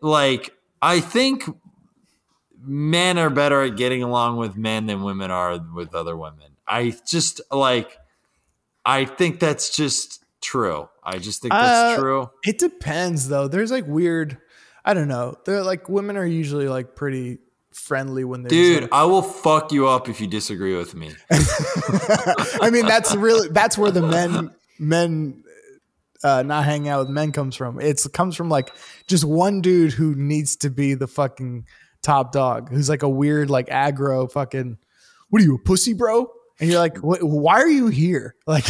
like I think men are better at getting along with men than women are with other women. I just like, I think that's just true. I just think that's uh, true. It depends though. There's like weird, I don't know. They're like women are usually like pretty friendly when they're dude. Like, I will fuck you up if you disagree with me. *laughs* I mean, that's really that's where the men men uh, not hanging out with men comes from. It's it comes from like just one dude who needs to be the fucking top dog who's like a weird like aggro fucking what are you a pussy bro? And you're like why are you here? *laughs* Like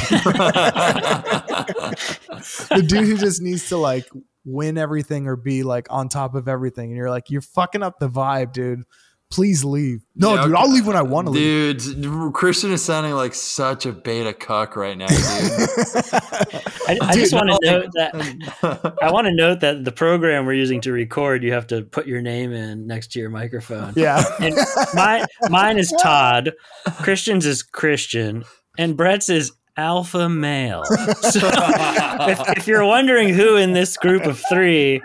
the dude who just needs to like win everything or be like on top of everything. And you're like you're fucking up the vibe dude please leave. No, yeah, dude, I'll leave when I want to leave. Dude, Christian is sounding like such a beta cuck right now, dude. *laughs* I, I dude, just want to no, note that *laughs* I want to note that the program we're using to record, you have to put your name in next to your microphone. Yeah. And my mine is *laughs* Todd, Christian's is Christian, and Brett's is alpha male. So if, if, you're wondering who in this group of three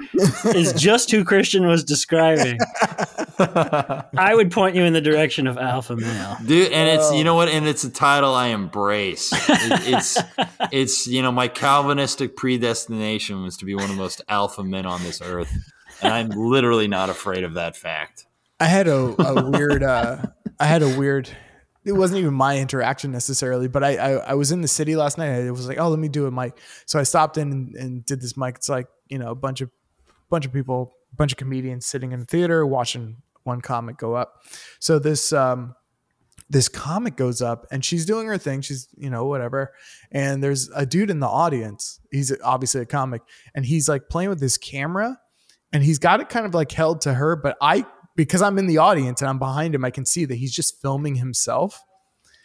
is just who Christian was describing, I would point you in the direction of alpha male, dude. And it's you know what, and it's a title I embrace. It, it's *laughs* it's you know my Calvinistic predestination was to be one of the most alpha men on this earth, and I'm literally not afraid of that fact. I had a, a weird. Uh, I had a weird it wasn't even my interaction necessarily, but I, I, I was in the city last night. It was like, oh, let me do a mic. So I stopped in and, and, did this mic. It's like you know a bunch of bunch of people, bunch of comedians sitting in the theater watching one comic go up. So this um this comic goes up and she's doing her thing. She's you know whatever, and there's a dude in the audience. He's obviously a comic, and he's like playing with his camera, and he's got it kind of like held to her, but I because I'm in the audience and I'm behind him, I can see that he's just filming himself.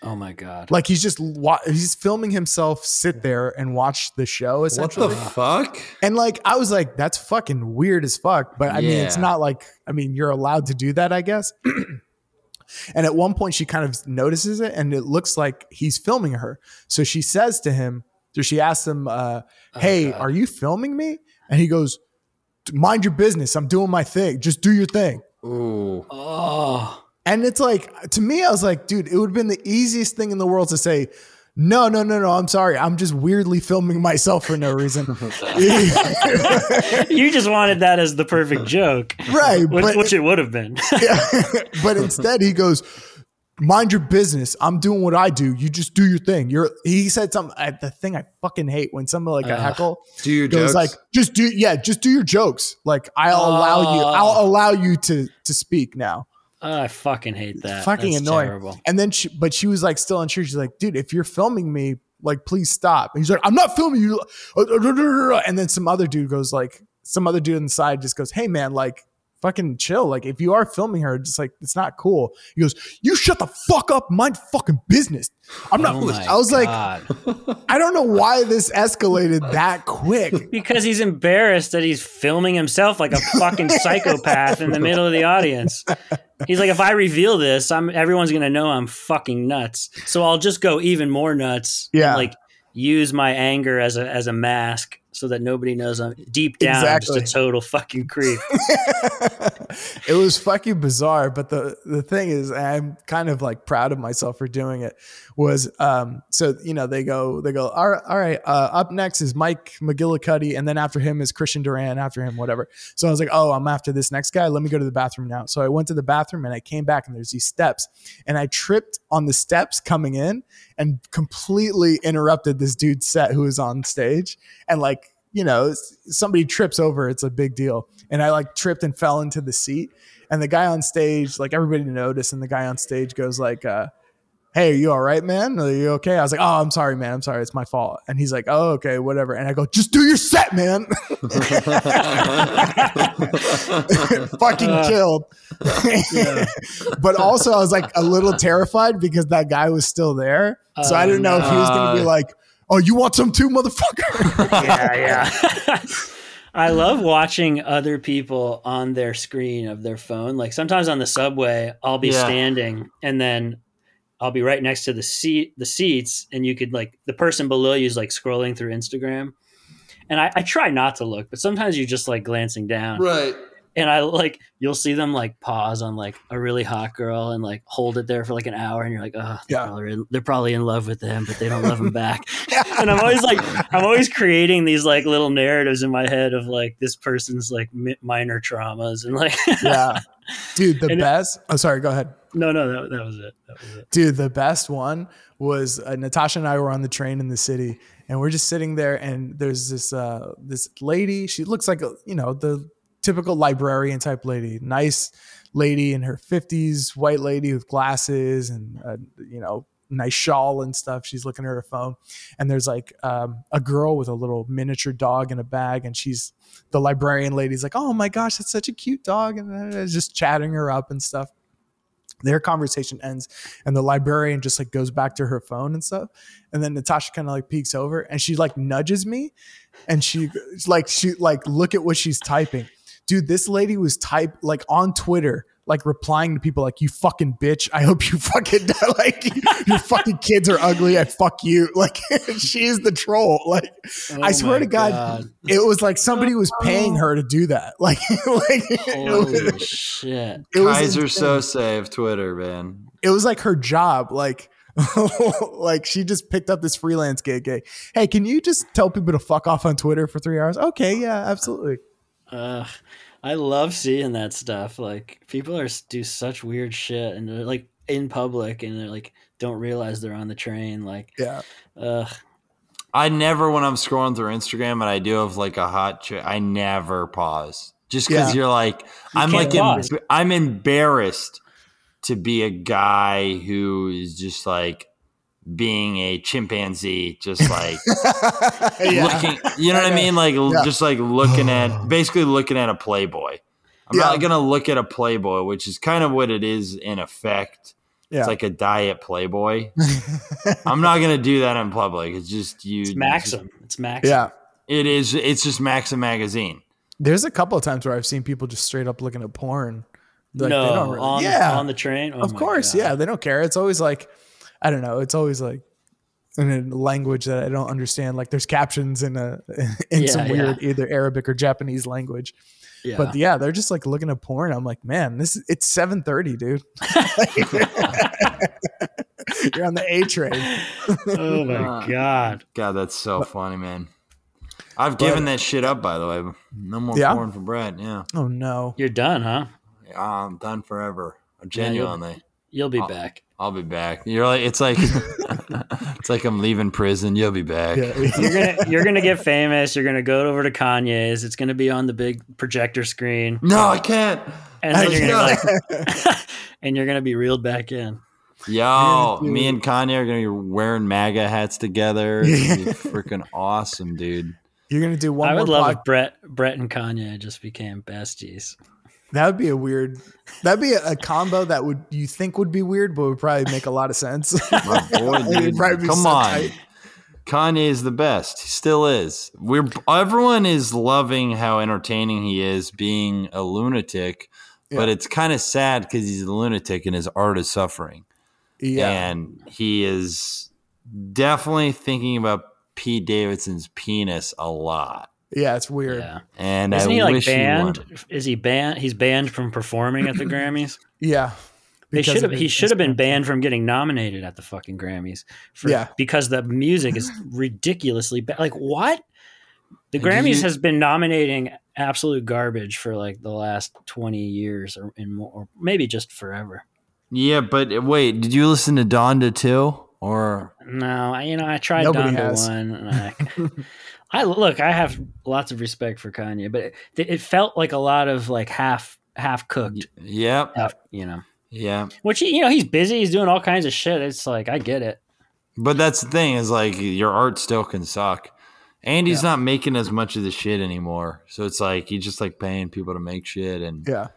Oh my god! Like he's just he's filming himself sit there and watch the show. Essentially, what the fuck? And like I was like, that's fucking weird as fuck. But I yeah. mean, it's not like I mean, you're allowed to do that, I guess. *clears throat* and at one point, she kind of notices it, and it looks like he's filming her. So she says to him, So she asks him, uh, "Hey, are you filming me?" And he goes, "Mind your business. I'm doing my thing. Just do your thing." Ooh. Oh, And it's like to me, I was like, dude, it would have been the easiest thing in the world to say, no, no, no, no. I'm sorry. I'm just weirdly filming myself for no reason. *laughs* you just wanted that as the perfect joke, right. which, But, which it would have been. *laughs* but instead he goes, mind your business. I'm doing what I do. You just do your thing. You're he said something I, the thing I fucking hate when someone like a Ugh. heckle Do your goes jokes. like, just do yeah, just do your jokes. Like I'll allow you, Oh. I'll allow you to to speak now. Oh, I fucking hate that. fucking That's annoying. Terrible. And then she, but she was like still unsure. She's like, dude, if you're filming me, like, please stop. And he's like, I'm not filming you. And then some other dude goes like, some other dude on the side just goes, hey man, like, fucking chill. Like, if you are filming her, just like, it's not cool. He goes, you shut the fuck up, mind fucking business. I'm not. Oh I was like, I don't know why this escalated that quick. *laughs* because he's embarrassed that he's filming himself like a fucking *laughs* psychopath in the middle of the audience. He's like, if I reveal this, I'm everyone's gonna know I'm fucking nuts. So I'll just go even more nuts. and, Yeah. like use my anger as a as a mask so that nobody knows I'm deep down Exactly. just a total fucking creep. *laughs* it was fucking bizarre but the the thing is i'm kind of like proud of myself for doing it was um so you know they go they go all right, all right uh, up next is mike mcgillicuddy and then after him is christian duran after him whatever so i was like oh i'm after this next guy let me go to the bathroom now so i went to the bathroom and i came back and there's these steps and i tripped on the steps coming in and completely interrupted this dude's set who was on stage. And like you know somebody trips over it's a big deal. And i like tripped and fell into the seat. And the guy on stage like everybody noticed and the guy on stage goes like uh hey are you all right man? Are you okay? I was like oh i'm sorry man. I'm sorry. It's my fault. And he's like oh okay whatever. And i go just do your set man. *laughs* Fucking Uh, killed. *laughs* but also i was like a little terrified because that guy was still there. So i Oh, didn't know if he was gonna be like oh you want some too motherfucker? Yeah, yeah. *laughs* I love watching other people on their screen of their phone. Like sometimes on the subway, I'll be Yeah. standing and then I'll be right next to the seat, the seats, and you could like the person below you is like scrolling through Instagram. And I, I try not to look, but sometimes you're just like glancing down, right. and I like you'll see them like pause on like a really hot girl and like hold it there for like an hour, and you're like, oh, they're, Yeah. probably, in- they're probably in love with them, but they don't love him *laughs* back and I'm always like, I'm always creating these like little narratives in my head of like this person's like mi- minor traumas and like, yeah *laughs* dude the And best oh sorry go ahead no, no, that, that was it. That was it. Dude, the best one was uh, Natasha and I were on the train in the city, and we're just sitting there, and there's this uh, this lady. She looks like a you know the typical librarian type lady, nice lady in her fifties, white lady with glasses and uh, you know nice shawl and stuff. She's looking at her phone, and there's like um, a girl with a little miniature dog in a bag, and she's the librarian lady's like, "Oh my gosh, that's such a cute dog," and just chatting her up and stuff. Their conversation ends and the librarian just like goes back to her phone and stuff. And then natasha kind of like peeks over and she like nudges me and she like she like look at what she's typing. Dude this lady was type like on twitter like replying to people like you fucking bitch. I hope you *laughs* fucking die. *laughs* Like your fucking kids are ugly. I fuck you. *laughs* Like she is the troll. Like i Oh swear to god, it was like somebody was paying her to do that. Like like it Holy was, shit. it was Kaiser insane. so save Twitter, man. it was like her job. Like like she just picked up this freelance gig. Hey, hey can you just tell people to fuck off on twitter for three hours? Okay yeah absolutely. Ugh. I love seeing that stuff. Like people are do such weird shit and they're like in public and they're like don't realize they're on the train. Like, yeah ugh. I never, when I'm scrolling through Instagram and I do have like a hot chick, I never pause. Just because Yeah. you're like, I'm like, em- I'm embarrassed to be a guy who is just like being a chimpanzee, just like *laughs* yeah looking, you know what I Yeah. mean? Like Yeah. just like looking at, *sighs* basically looking at a Playboy. I'm Yeah. not gonna look at a Playboy, which is kind of what it is in effect. yeah It's like a diet Playboy. *laughs* I'm not gonna do that in public. It's just you. It's Maxim. It's Maxim. yeah It is. It's just Maxim magazine. there's a couple of times where i've seen people just straight up looking at porn Like, no, they don't really- on, yeah on the train. Oh of course God. yeah they don't care it's always like i don't know it's always like in a language that I don't understand. Like there's captions in a *laughs* in Yeah, some weird yeah. either Arabic or Japanese language. Yeah. But yeah, they're just like looking at porn. I'm like, man, this is it's 7:30, dude. *laughs* You're on the A train. oh my god. God, that's so funny, man. I've given that shit up, by the way. No more Yeah? porn for Brett. Yeah. Oh no. You're done, huh? Yeah, I'm done forever. you'll- Genuinely. You'll be Oh. back. I'll be back. You're like it's like *laughs* it's like I'm leaving prison. You'll be back. Yeah. *laughs* You're gonna you're gonna get famous. You're gonna go over to Kanye's. It's gonna be on the big projector screen, No, I can't. and then you're gonna like, *laughs* and you're gonna be reeled back in. Yo, me and Kanye are gonna be wearing MAGA hats together. It's gonna be freaking awesome, dude. You're gonna do one I more would love pod- if Brett Brett and Kanye just became besties. That would be a weird. That'd be a, a combo that would you think would be weird, but would probably make a lot of sense. *laughs* My boy, *laughs* dude. Come so on. tight. Kanye is the best. He still is. We're everyone is loving how entertaining he is, being a lunatic. But it's kind of sad because he's a lunatic and his art is suffering. Yeah, And he is definitely thinking about Pete Davidson's penis a lot. Yeah, it's weird. Yeah, And isn't I he like wish banned? He. Is he banned? He's banned from performing at the *clears throat* Grammys. Yeah, They should have. He should have been banned from getting nominated at the fucking Grammys. For, Yeah. because the music is *laughs* ridiculously bad. Like what? The And Grammys you- has been nominating absolute garbage for like the last twenty years or, and more, or maybe just forever. Yeah, but uh, wait, did you listen to Donda 2? Or No, I, you know I tried Nobody Donda has. one. And I, *laughs* *laughs* I look. I have lots of respect for Kanye, but it, it felt like a lot of like half half cooked. yep, You know, yeah. which you know he's busy. He's doing all kinds of shit. It's like I get it. But that's the thing is like your art still can suck. And he's not making as much of the shit anymore. So it's like he's just like paying people to make shit and yeah,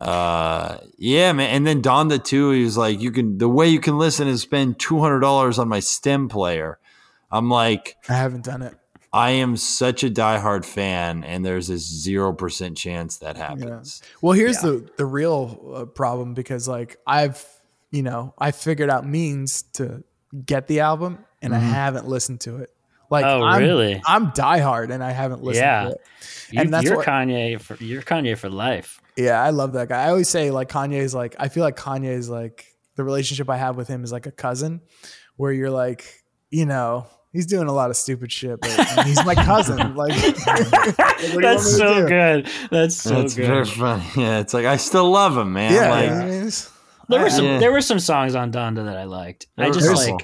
uh yeah, man. And then Donda 2, he was like, you can the way you can listen is spend two hundred dollars on my stem player. I'm like, I haven't done it. I am such a diehard fan, and there's a zero percent chance that happens. Well, here's the the real uh, problem because like I've you know I figured out means to get the album and I haven't listened to it. Like, Oh, I'm, really? I'm diehard and I haven't listened Yeah. to it. You, And that's you're what- Kanye for you're Kanye for life. Yeah, I love that guy. I always say like Kanye is like I feel like Kanye is like the relationship I have with him is like a cousin, where you're like you know he's doing a lot of stupid shit, but he's my cousin. *laughs* Like, *laughs* what do you want That's so do? good. That's so That's very funny. *laughs* Yeah, it's like I still love him, man. Yeah, like, I mean, it's- There were some Yeah. there were some songs on Donda that I liked. I just were like some.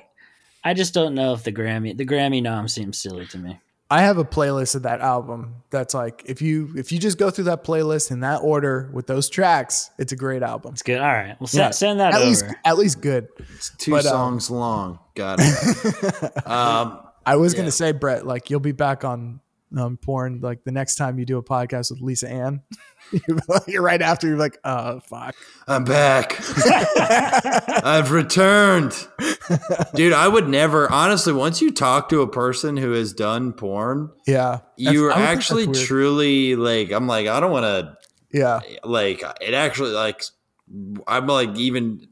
I just don't know if the Grammy the Grammy nom seems silly to me. I have a playlist of that album that's like if you if you just go through that playlist in that order with those tracks, it's a great album. It's good. All right. Well send, Yeah. send that At over. least at least good. it's two But, um, songs long. Got it. *laughs* um, I was Yeah. gonna say, Brett, like you'll be back on um, porn like the next time you do a podcast with Lisa Ann. *laughs* you're right after you're like, oh fuck. I'm back. *laughs* I've returned. Dude, I would never honestly once you talk to a person who has done porn, Yeah. you're That's- I would think actually truly like I'm like I don't want to Yeah. like it actually like I'm like even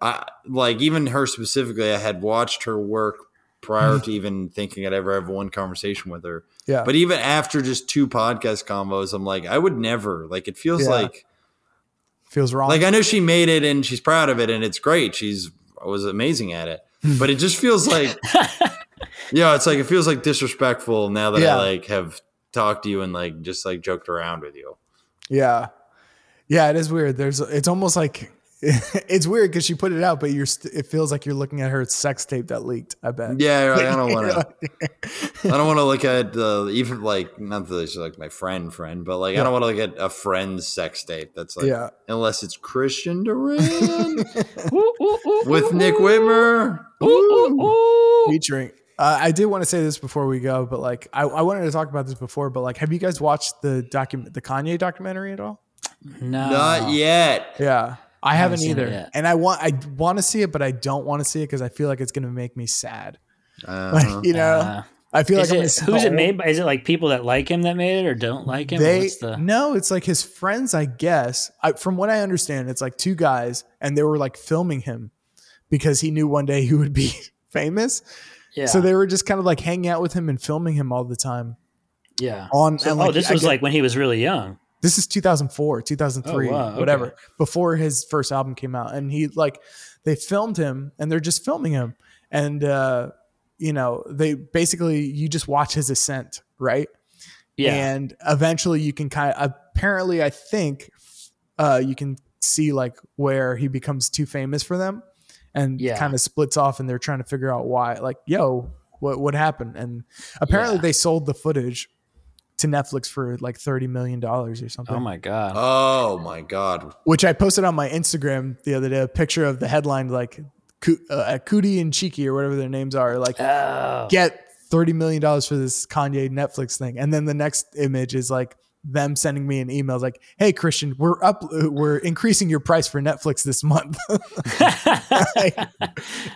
I like even her specifically I had watched her work prior mm-hmm. to even thinking I'd ever have one conversation with her. Yeah. But even after just two podcast combos, I'm like I would never like it feels Yeah. like Feels wrong. like I know she made it and she's proud of it and it's great. She's was amazing at it. Hmm. But it just feels like *laughs* yeah, it's like it feels like disrespectful now that Yeah. I like have talked to you and like just like joked around with you. yeah. Yeah, it is weird. There's it's almost like *laughs* it's weird because she put it out, but you're st- it feels like you're looking at her sex tape that leaked. I bet. Yeah, I don't want to. *laughs* I don't want to look at uh, even like not that she's like my friend, friend, but like I don't want to look at a friend's sex tape. That's like Yeah. unless it's Christian Duran *laughs* with Nick ooh, Whitmer. featuring. Uh, I did want to say this before we go, but like I, I wanted to talk about this before, but like, have you guys watched the document, the Kanye documentary at all? No. Not yet. Yeah, I haven't, seen it either, and I want I want to see it, but I don't want to see it because I feel like it's going to make me sad. Uh, Like you know, Uh, I feel like is I'm it, who's the it made by? Is it like people that like him that made it or don't like him? They What's the, no, it's like his friends, I guess. I, from what I understand, it's like two guys, and they were like filming him because he knew one day he would be *laughs* famous. Yeah. So they were just kind of like hanging out with him and filming him all the time. yeah. On So- and oh, this I was get- like when he was really young. This is 2004 2003 Oh, wow, whatever okay. before his first album came out and he like they filmed him and they're just filming him and uh you know they basically you just watch his ascent right Yeah. and eventually you can kind of apparently i think uh you can see like where he becomes too famous for them and Yeah. kind of splits off and they're trying to figure out why like yo what what happened and apparently Yeah. they sold the footage to netflix for like 30 million dollars or something oh my god. Oh my god. which I posted on my Instagram the other day, a picture of the headline like Coo- uh, Coodie and Cheeky or whatever their names are, like oh. get thirty million dollars for this Kanye Netflix thing, and then the next image is like them sending me an email like, "Hey Christian, we're up, we're increasing your price for Netflix this month." *laughs*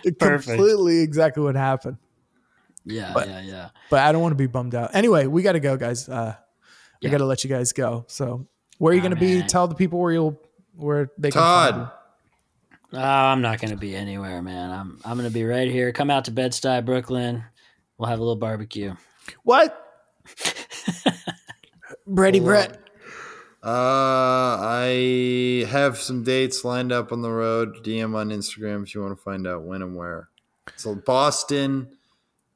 It *laughs* *laughs* Perfect. Completely exactly what happened, yeah, but- yeah, yeah. but I don't want to be bummed out. Anyway, we got to go, guys. Uh, I got to let you guys go. So, where are you Oh, going to be? Tell the people where you'll where they can find you. Todd. Oh, I'm not going to be anywhere, man. I'm I'm going to be right here. Come out to Bed Stuy, Brooklyn. We'll have a little barbecue. What? *laughs* Brady Hold Brett. Uh, I have some dates lined up on the road. DM on Instagram if you want to find out when and where. So Boston,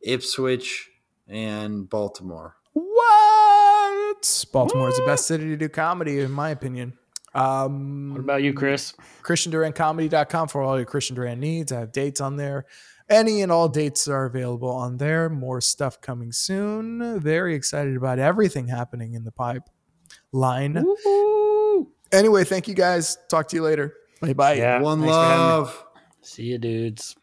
Ipswich, and Baltimore. What? Baltimore is the best city to do comedy, in my opinion. Um, What about you, Chris? ChristianDurantComedy.com for all your Christian Durant needs. I have dates on there. Any and all dates are available on there. More stuff coming soon. Very excited about everything happening in the pipe line. Anyway, thank you guys. Talk to you later. Bye bye. Yeah. One thanks for having me. love. See you, dudes.